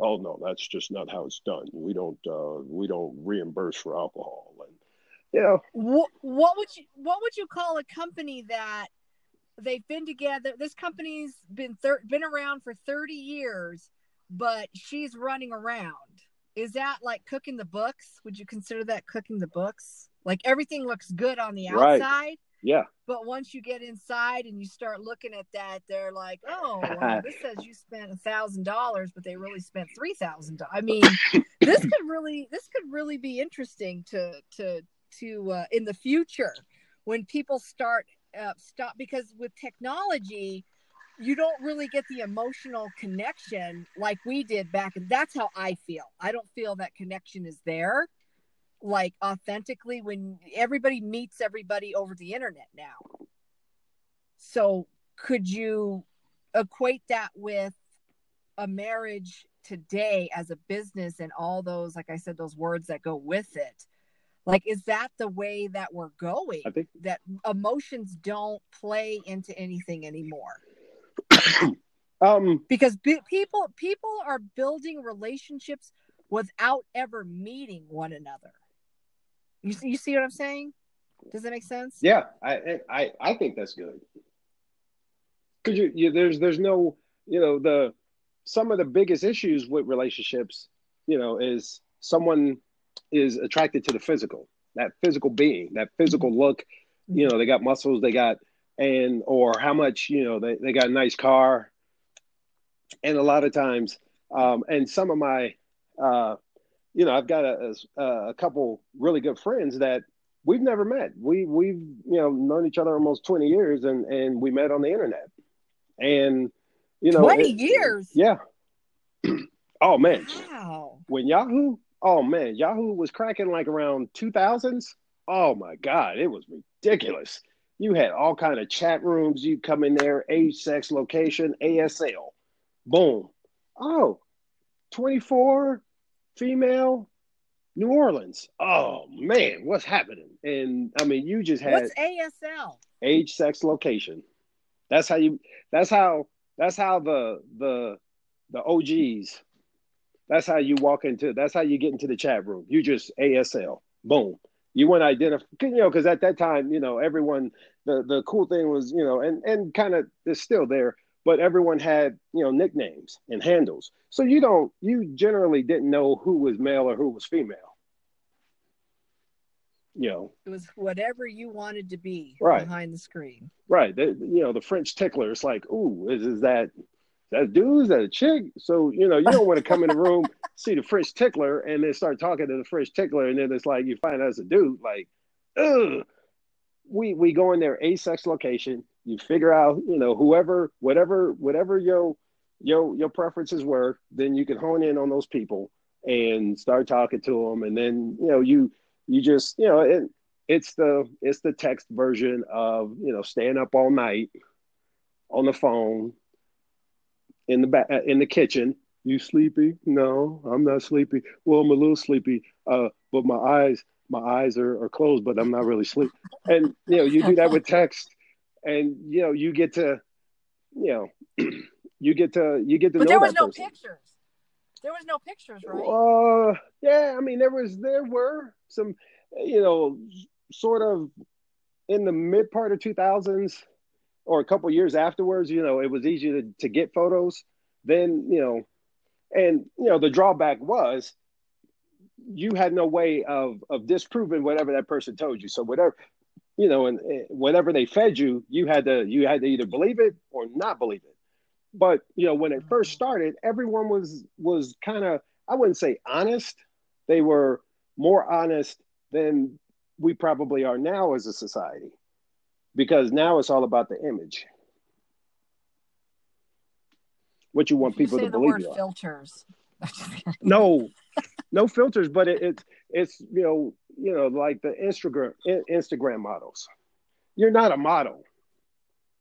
Oh no, that's just not how it's done. We don't uh, we don't reimburse for alcohol. And you know what, what would you what would you call a company that they've been together this company's been thir- been around for 30 years but she's running around? Is that like cooking the books? Would you consider that cooking the books? Like everything looks good on the outside right. yeah. but once you get inside and you start looking at that they're like oh well, this says you spent a thousand dollars but they really spent three thousand i mean this could really this could really be interesting to to to uh, in the future when people start uh, stop because with technology you don't really get the emotional connection like we did back and that's how i feel. I don't feel that connection is there like authentically when everybody meets everybody over the internet now. So could you equate that with a marriage today as a business and all those like i said those words that go with it like is that the way that we're going? I think that emotions don't play into anything anymore. Um because b- people people are building relationships without ever meeting one another. You see, you see what i'm saying? Does that make sense? Yeah i i i think that's good. Because you, you there's there's no you know the some of the biggest issues with relationships you know is someone is attracted to the physical, that physical being, that physical look. You know, they got muscles, they got, and or how much, you know, they, they got a nice car. And a lot of times, um, and some of my, uh, you know, I've got a, a, a couple really good friends that we've never met. We we've you know known each other almost twenty years, and and we met on the internet, and you know Twenty it- years. Yeah. oh man, Wow. when Yahoo, oh man, Yahoo was cracking like around two thousands. Oh my God, it was ridiculous. You had all kind of chat rooms. You come in there, age, sex, location, ASL, boom. Oh, 24, female, New Orleans. Oh man, what's happening? And I mean, you just had What's ASL? age, sex, location. That's how you. That's how. That's how the the the OGs. That's how you walk into. That's how you get into the chat room. You just ASL. Boom. You want to identify, you know, because at that time, you know, everyone. The the cool thing was, you know, and and kind of it's still there, but everyone had you know nicknames and handles. So you don't. You generally didn't know who was male or who was female. You know, It was whatever you wanted to be Right. behind the screen. Right. The, you know, the French tickler. It's like, ooh, is, is that that dude's dude? That a chick? So, you know, you don't want to come in the room, see the French tickler, and then start talking to the French tickler, and then it's like you find out it's a dude. Like, ugh. We we go in their A-sex location. You figure out, you know, whoever, whatever, whatever your your your preferences were, then you can hone in on those people and start talking to them, and then you know you you just you know it, it's the it's the text version of you know staying up all night on the phone in the back in the kitchen you sleepy no i'm not sleepy well i'm a little sleepy uh but my eyes my eyes are, are closed but i'm not really sleep. and you know you do that with text and you know you get to you know you get to you get to But know there was no person. pictures. There was no pictures, right? Uh, yeah, I mean, there was there were some, you know, sort of in the mid part of two thousands or a couple years afterwards. You know, it was easy to to get photos. Then you know, and you know, the drawback was you had no way of of disproving whatever that person told you. So whatever. You know, and eh, whatever they fed you, you had to you had to either believe it or not believe it but you know when it first started everyone was was kind of i wouldn't say honest they were more honest than we probably are now as a society because now it's all about the image. What you want You people say to the believe word you filters. no no filters but it, it's it's you know you know like the instagram instagram models. You're not a model.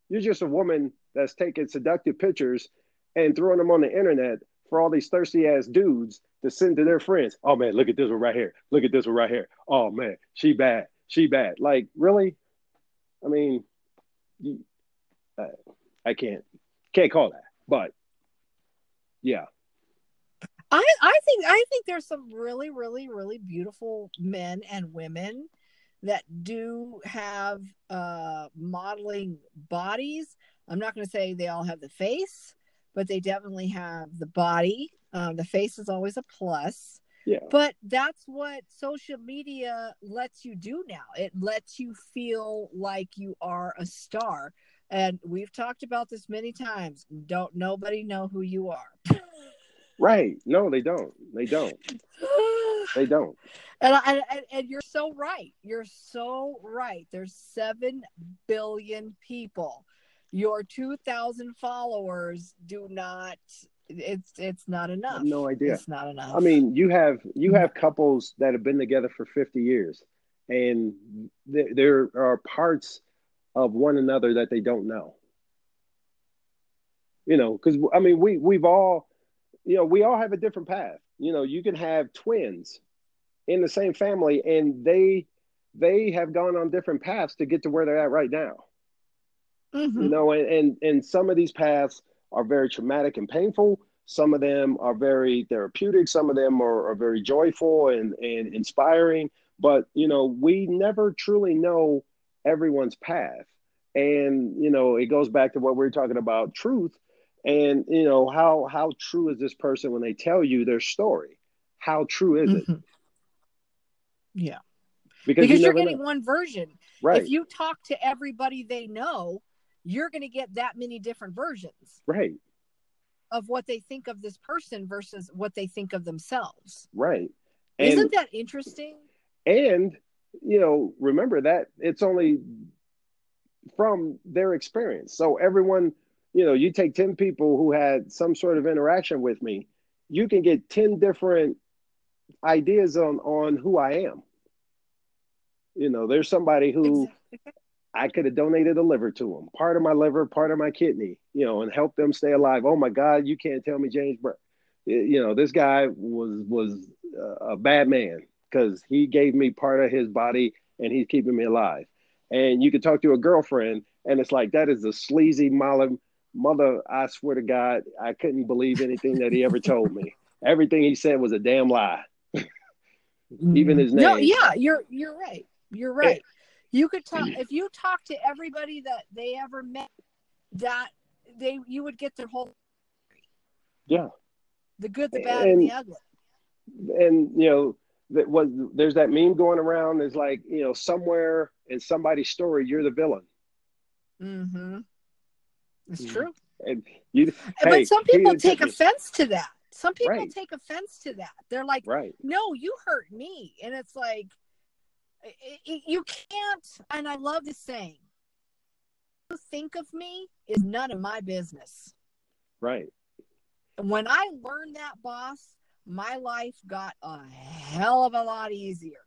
You're just a woman that's taking seductive pictures and throwing them on the internet for all these thirsty ass dudes to send to their friends. Oh man look at this one right here. Look at this one right here. Oh man she bad. She bad. Like really i mean you, uh, i can't can't call that but yeah I, I think I think there's some really, really, really beautiful men and women that do have uh modeling bodies. I'm not going to say they all have the face, but they definitely have the body. Um, the face is always a plus. Yeah But that's what social media lets you do now. It lets you feel like you are a star. And we've talked about this many times. Don't nobody know who you are. right no they don't they don't they don't And, I- and and you're so right. You're so right. There's seven billion people. Your two thousand followers do not. It's it's not enough. no idea It's not enough. I mean, you have you have couples that have been together for 50 years, and th- there are parts of one another that they don't know. You know, because I mean, we we've all, you know, we all have a different path. You know, you can have twins in the same family, and they they have gone on different paths to get to where they're at right now Mhm. you know and, and and some of these paths are very traumatic and painful. Some of them are very therapeutic. Some of them are, are very joyful and and inspiring. But you know we never truly know everyone's path. And you know it goes back to what we are talking about truth. And you know how how true is this person when they tell you their story? How true is it? Mhm. Yeah, because, because you you're getting know. one version. right. If you talk to everybody they know, you're going to get that many different versions right of what they think of this person versus what they think of themselves. right and Isn't that interesting? and you know, remember that it's only from their experience. So everyone, you know, you take 10 people who had some sort of interaction with me, you can get 10 different ideas on on who I am. You know, there's somebody who exactly. I could have donated a liver to them, part of my liver, part of my kidney, you know, and help them stay alive. Oh my God, you can't tell me James, Burke. you know, this guy was was a bad man because he gave me part of his body and he's keeping me alive. And you could talk to a girlfriend, and it's like that is a sleazy mother. Mother, I swear to God, I couldn't believe anything that he ever told me. Everything he said was a damn lie. Even mm. his name. No, yeah, you're you're right. You're right. You could talk if you talk to everybody that they ever met, that they you would get their whole. Yeah. The good, the bad, and, and the ugly. And you know that was there's that meme going around is like you know somewhere in somebody's story you're the villain mm-hmm it's mm-hmm. true and you but hey, some people take offense to that some people right. take offense to that they're like right no you hurt me and it's like you can't and i love this saying you think of me is none of my business right when i learned that boss my life got a hell of a lot easier.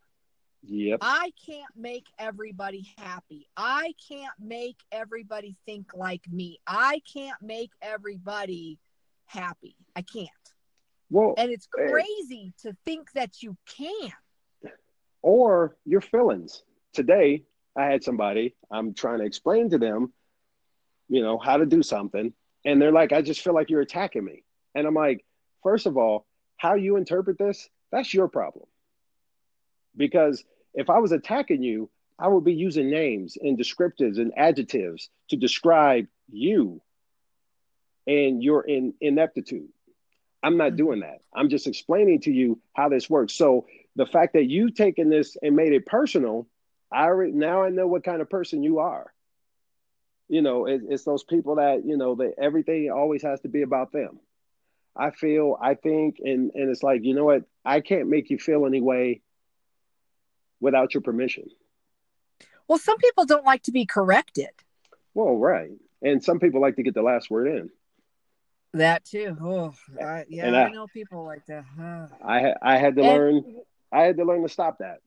Yep. I can't make everybody happy. I can't make everybody think like me. I can't make everybody happy. I can't. Well, and it's eh, crazy to think that you can. Or your feelings. Today, I had somebody, I'm trying to explain to them, you know, how to do something. And they're like, I just feel like you're attacking me. And I'm like, first of all, how you interpret this, that's your problem. Because if I was attacking you, I would be using names and descriptives and adjectives to describe you and your in, ineptitude. I'm not mm-hmm. doing that. I'm just explaining to you how this works. So the fact that you've taken this and made it personal, I already, now I know what kind of person you are. You know, it, it's those people that you know that everything always has to be about them. I feel, I think, and and it's like, you know what? I can't make you feel any way without your permission. Well, some people don't like to be corrected. Well, right, and some people like to get the last word in. That too. Oh, I, yeah, I, I, know people like that. Huh. I I had to and, learn. I had to learn to stop that.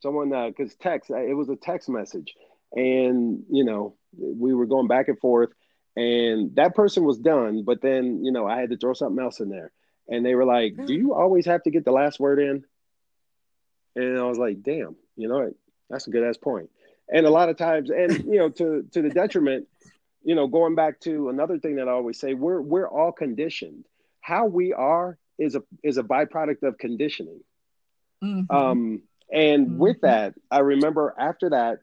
Someone, because uh, text, it was a text message, and you know, we were going back and forth, and that person was done but then you know i had to throw something else in there and they were like do you always have to get the last word in and i was like damn you know that's a good ass point." point and a lot of times and you know to to the detriment you know going back to another thing that i always say we're we're all conditioned how we are is a is a byproduct of conditioning mm-hmm. um and mm-hmm. with that i remember after that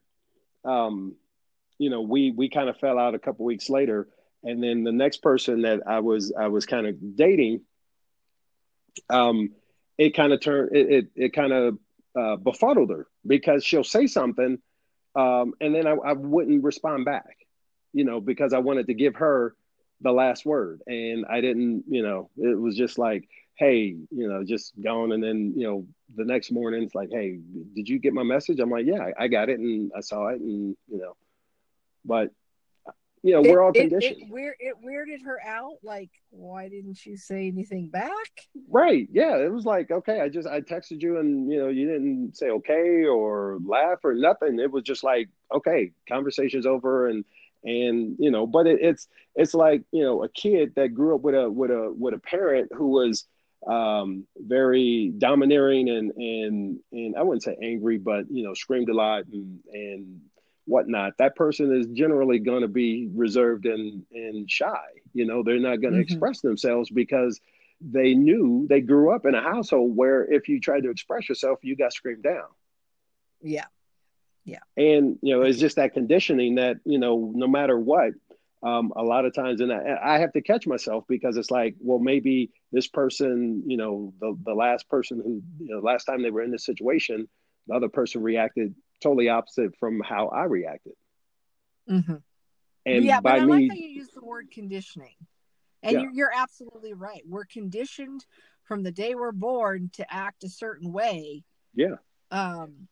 um you know, we we kind of fell out a couple weeks later, and then the next person that I was I was kind of dating, um, it kind of turned it it, it kind of uh, befuddled her because she'll say something, um, and then I, I wouldn't respond back, you know, because I wanted to give her the last word, and I didn't, you know, it was just like hey, you know, just gone. And then, you know, the next morning it's like, hey, did you get my message? I'm like, yeah, I got it and I saw it. And, you know, but you know, we're all conditioned. It, it, it weirded her out. Like, why didn't you say anything back? Right. Yeah. It was like, okay, I just I texted you and you know, you didn't say okay or laugh or nothing. It was just like, okay, conversation's over and and you know, but it, it's it's like, you know, a kid that grew up with a with a with a parent who was um very domineering and and and I wouldn't say angry, but you know, screamed a lot and and whatnot, that person is generally going to be reserved and, and shy. You know, they're not going to mm-hmm. express themselves because they knew they grew up in a household where if you tried to express yourself, you got screamed down. Yeah. Yeah. And, you know, it's just that conditioning that, you know, no matter what, um, a lot of times, and I, I, have to catch myself because it's like, well, maybe this person, you know, the, the last person who, you know, last time they were in this situation, the other person reacted totally opposite from how I reacted. Mm-hmm. And yeah, but I me, like how you use the word conditioning. And yeah. you're, you're absolutely right. We're conditioned from the day we're born to act a certain way. Yeah. Um,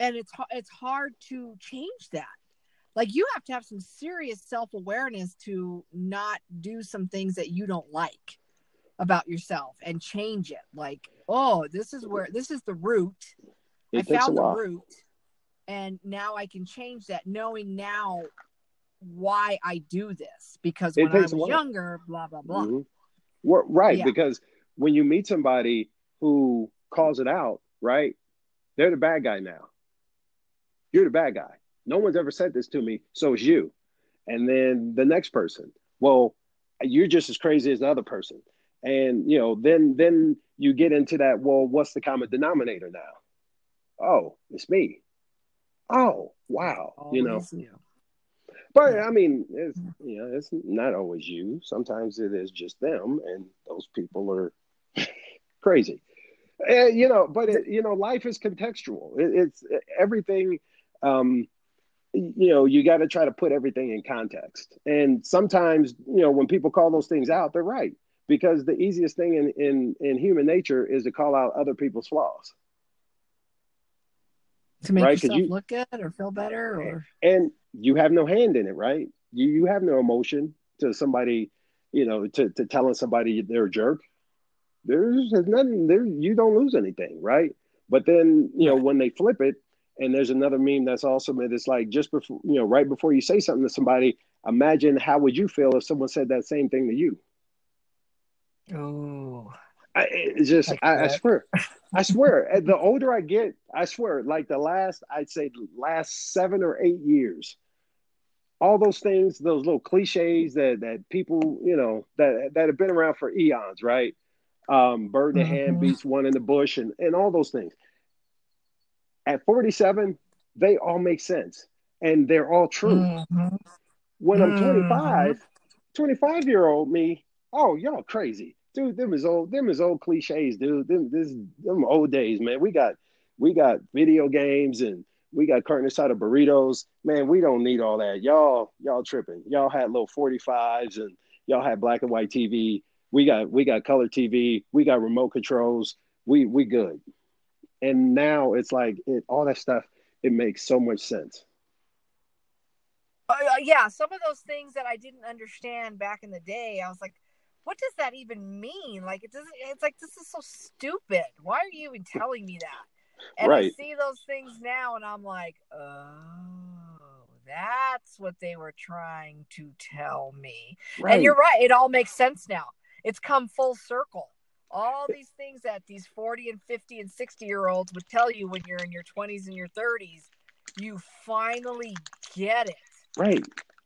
and it's it's hard to change that. Like you have to have some serious self awareness to not do some things that you don't like about yourself and change it. Like, oh, this is where this is the root. It I found the root, and now I can change that, knowing now why I do this because It when I was younger, blah blah blah. Mhm. Well, right, Yeah. because when you meet somebody who calls it out, right, they're the bad guy now. You're the bad guy. No one's ever said this to me, so it's you. And then the next person, well, you're just as crazy as the other person. And you know, then then you get into that. Well, what's the common denominator now? Oh, it's me. Oh, wow. you know, you. but Yeah. I mean, it's you know, it's not always you. Sometimes it is just them, and those people are crazy. Uh, you know, but it, you know, life is contextual. It, it's everything. Um, you know, you got to try to put everything in context. And sometimes, you know, when people call those things out, they're right because the easiest thing in in in human nature is to call out other people's flaws. to make Right, yourself you- look good or feel better or and you have no hand in it, right? You you have no emotion to somebody, you know, to, to telling somebody they're a jerk. There's nothing there. You don't lose anything, right? But then you know Right. when they flip it, and there's another meme that's awesome. It's like just before you know, right before you say something to somebody, imagine how would you feel if someone said that same thing to you. oh I, it's just, Like I, I swear, I swear. The older I get, I swear, like the last, I'd say, last seven or eight years, all those things, those little cliches that that people, you know, that that have been around for eons, right? Um, bird in the hand Mhm. beats one in the bush, and and all those things. At 47, they all make sense, and they're all true Mhm. when I'm Mhm. 25, 25 year old me, oh y'all crazy, dude. Them is old, them is old cliches, dude. Them this them old days, man. We got we got video games and we got carton inside of burritos. Man, we don't need all that. Y'all y'all tripping. Y'all had little 45s and y'all had black and white TV. We got we got color TV. We got remote controls. We we good. And now it's like it, all that stuff. It makes so much sense. Uh, yeah, some of those things that I didn't understand back in the day, I was like, what does that even mean? Like it doesn't it's like this is so stupid. Why are you even telling me that? And I Right. see those things now and I'm like, oh, that's what they were trying to tell me. Right. And you're right, it all makes sense now. It's come full circle. All these things that these 40 and 50 and 60 year olds would tell you when you're in your 20s and your 30s, you finally get it. right.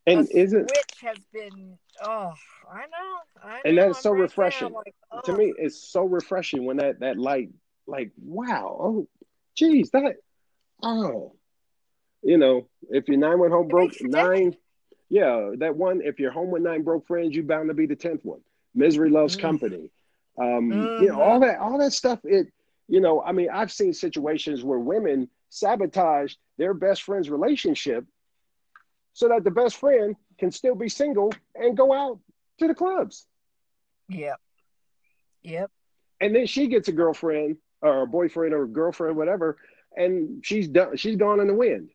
And isn't which has been oh I know I know And that's I'm so right refreshing. Like, to oh, me it's so refreshing when that that light like wow oh geez that oh you know if your nine went home It broke nine yeah that one if you're home with nine broke friends you bound to be the tenth one misery loves Mm. company um you know Mhm. all that all that stuff it you know i mean i've seen situations where women sabotage their best friend's relationship so that the best friend can still be single and go out to the clubs yep yep and then she gets a girlfriend or a boyfriend or a girlfriend, whatever, and she's done. She's gone in the wind,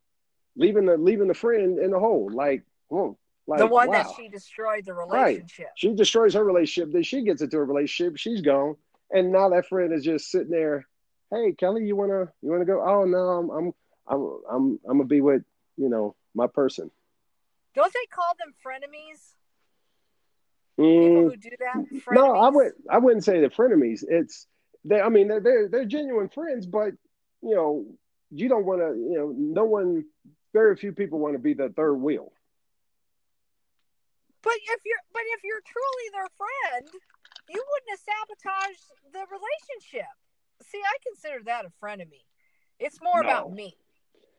leaving the leaving the friend in the hole. Like, whoa, like the one wow. that she destroyed the relationship. Right. she destroys her relationship. Then she gets into a relationship. She's gone, and now that friend is just sitting there. Hey, Kelly, you wanna you wanna go? Oh no, I'm I'm I'm I'm I'm gonna be with you know my person. don't they call them frenemies Mm, people who do that frenemies? No, I would I wouldn't say they're frenemies. It's they. I mean, they're they're, they're genuine friends, but you know, you don't want to. You know, no one. Very few people want to be the third wheel. But if you're but if you're truly their friend you wouldn't have sabotaged the relationship see I consider that a frenemy it's more No. about me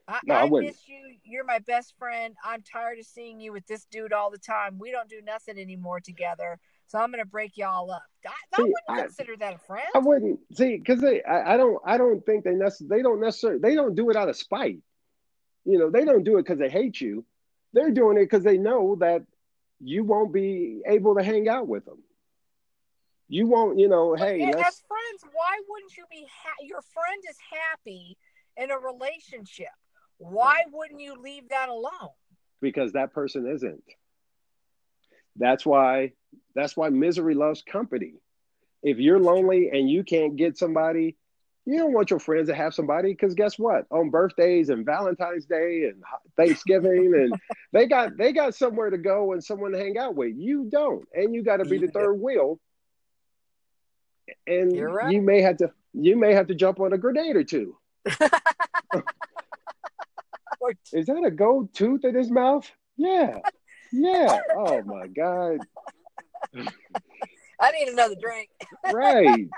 I, No, I I miss you. You're my best friend. I'm tired of seeing you with this dude all the time. We don't do nothing anymore together. So I'm gonna break y'all up. I, I wouldn't consider that a friend. I wouldn't see because they. I, I don't. I don't think they necess- They don't necessarily. They don't do it out of spite. You know, they don't do it because they hate you. They're doing it because they know that you won't be able to hang out with them. You won't, you know, But hey, as friends, why wouldn't you be ha- your friend is happy in a relationship? Why wouldn't you leave that alone? because that person isn't. That's why that's why misery loves company. If you're lonely and you can't get somebody, you don't want your friends to have somebody because guess what? On birthdays and Valentine's Day and Thanksgiving and they got they got somewhere to go and someone to hang out with. You don't. And you got to be the third wheel. And right. you may have to you may have to jump on a grenade or two. Is that a gold tooth in his mouth? Yeah. Yeah. Oh my God. I need another drink. Right.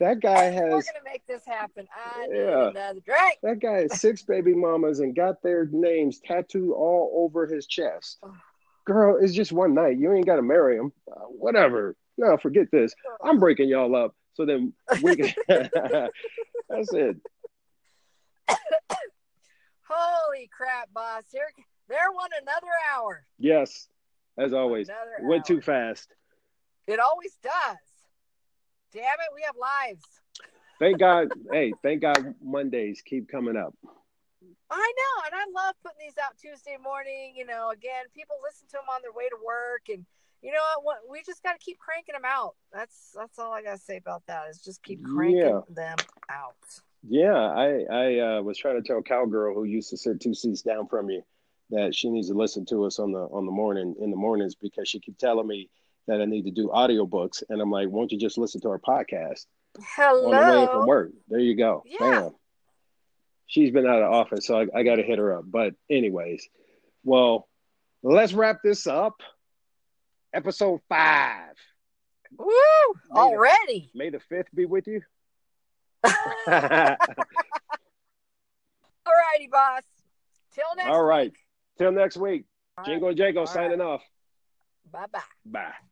That guy has. We're gonna make this happen. I need Yeah. another drink. that guy has six baby mamas and got their names tattooed all over his chest. Girl, it's just one night. You ain't got to marry him. Uh, whatever. No, forget this. I'm breaking y'all up. So then we can. That's it. Holy crap, boss! Here, there went another hour. Yes, as always. Another Went too fast. It always does. Damn it, we have lives. Thank God. hey, thank God Mondays keep coming up. I know, and I love putting these out Tuesday morning. You know, again, people listen to them on their way to work, and you know what? We just got to keep cranking them out. That's that's all I got to say about that. Is just keep cranking Yeah. them out. Yeah, I I uh, was trying to tell cowgirl who used to sit two seats down from you that she needs to listen to us on the on the morning in the mornings because she keep telling me that I need to do audiobooks and I'm like, won't you just listen to our podcast Hello. on the way from work? There you go. Yeah. Bam. She's been out of office, so I, I got to hit her up. But anyways, well, let's wrap this up. Episode five. Woo! It. Already. May the fifth be with you. All righty, boss. Till next. All right. Till next week. week. Jingle Jango All signing off. Bye bye. Bye.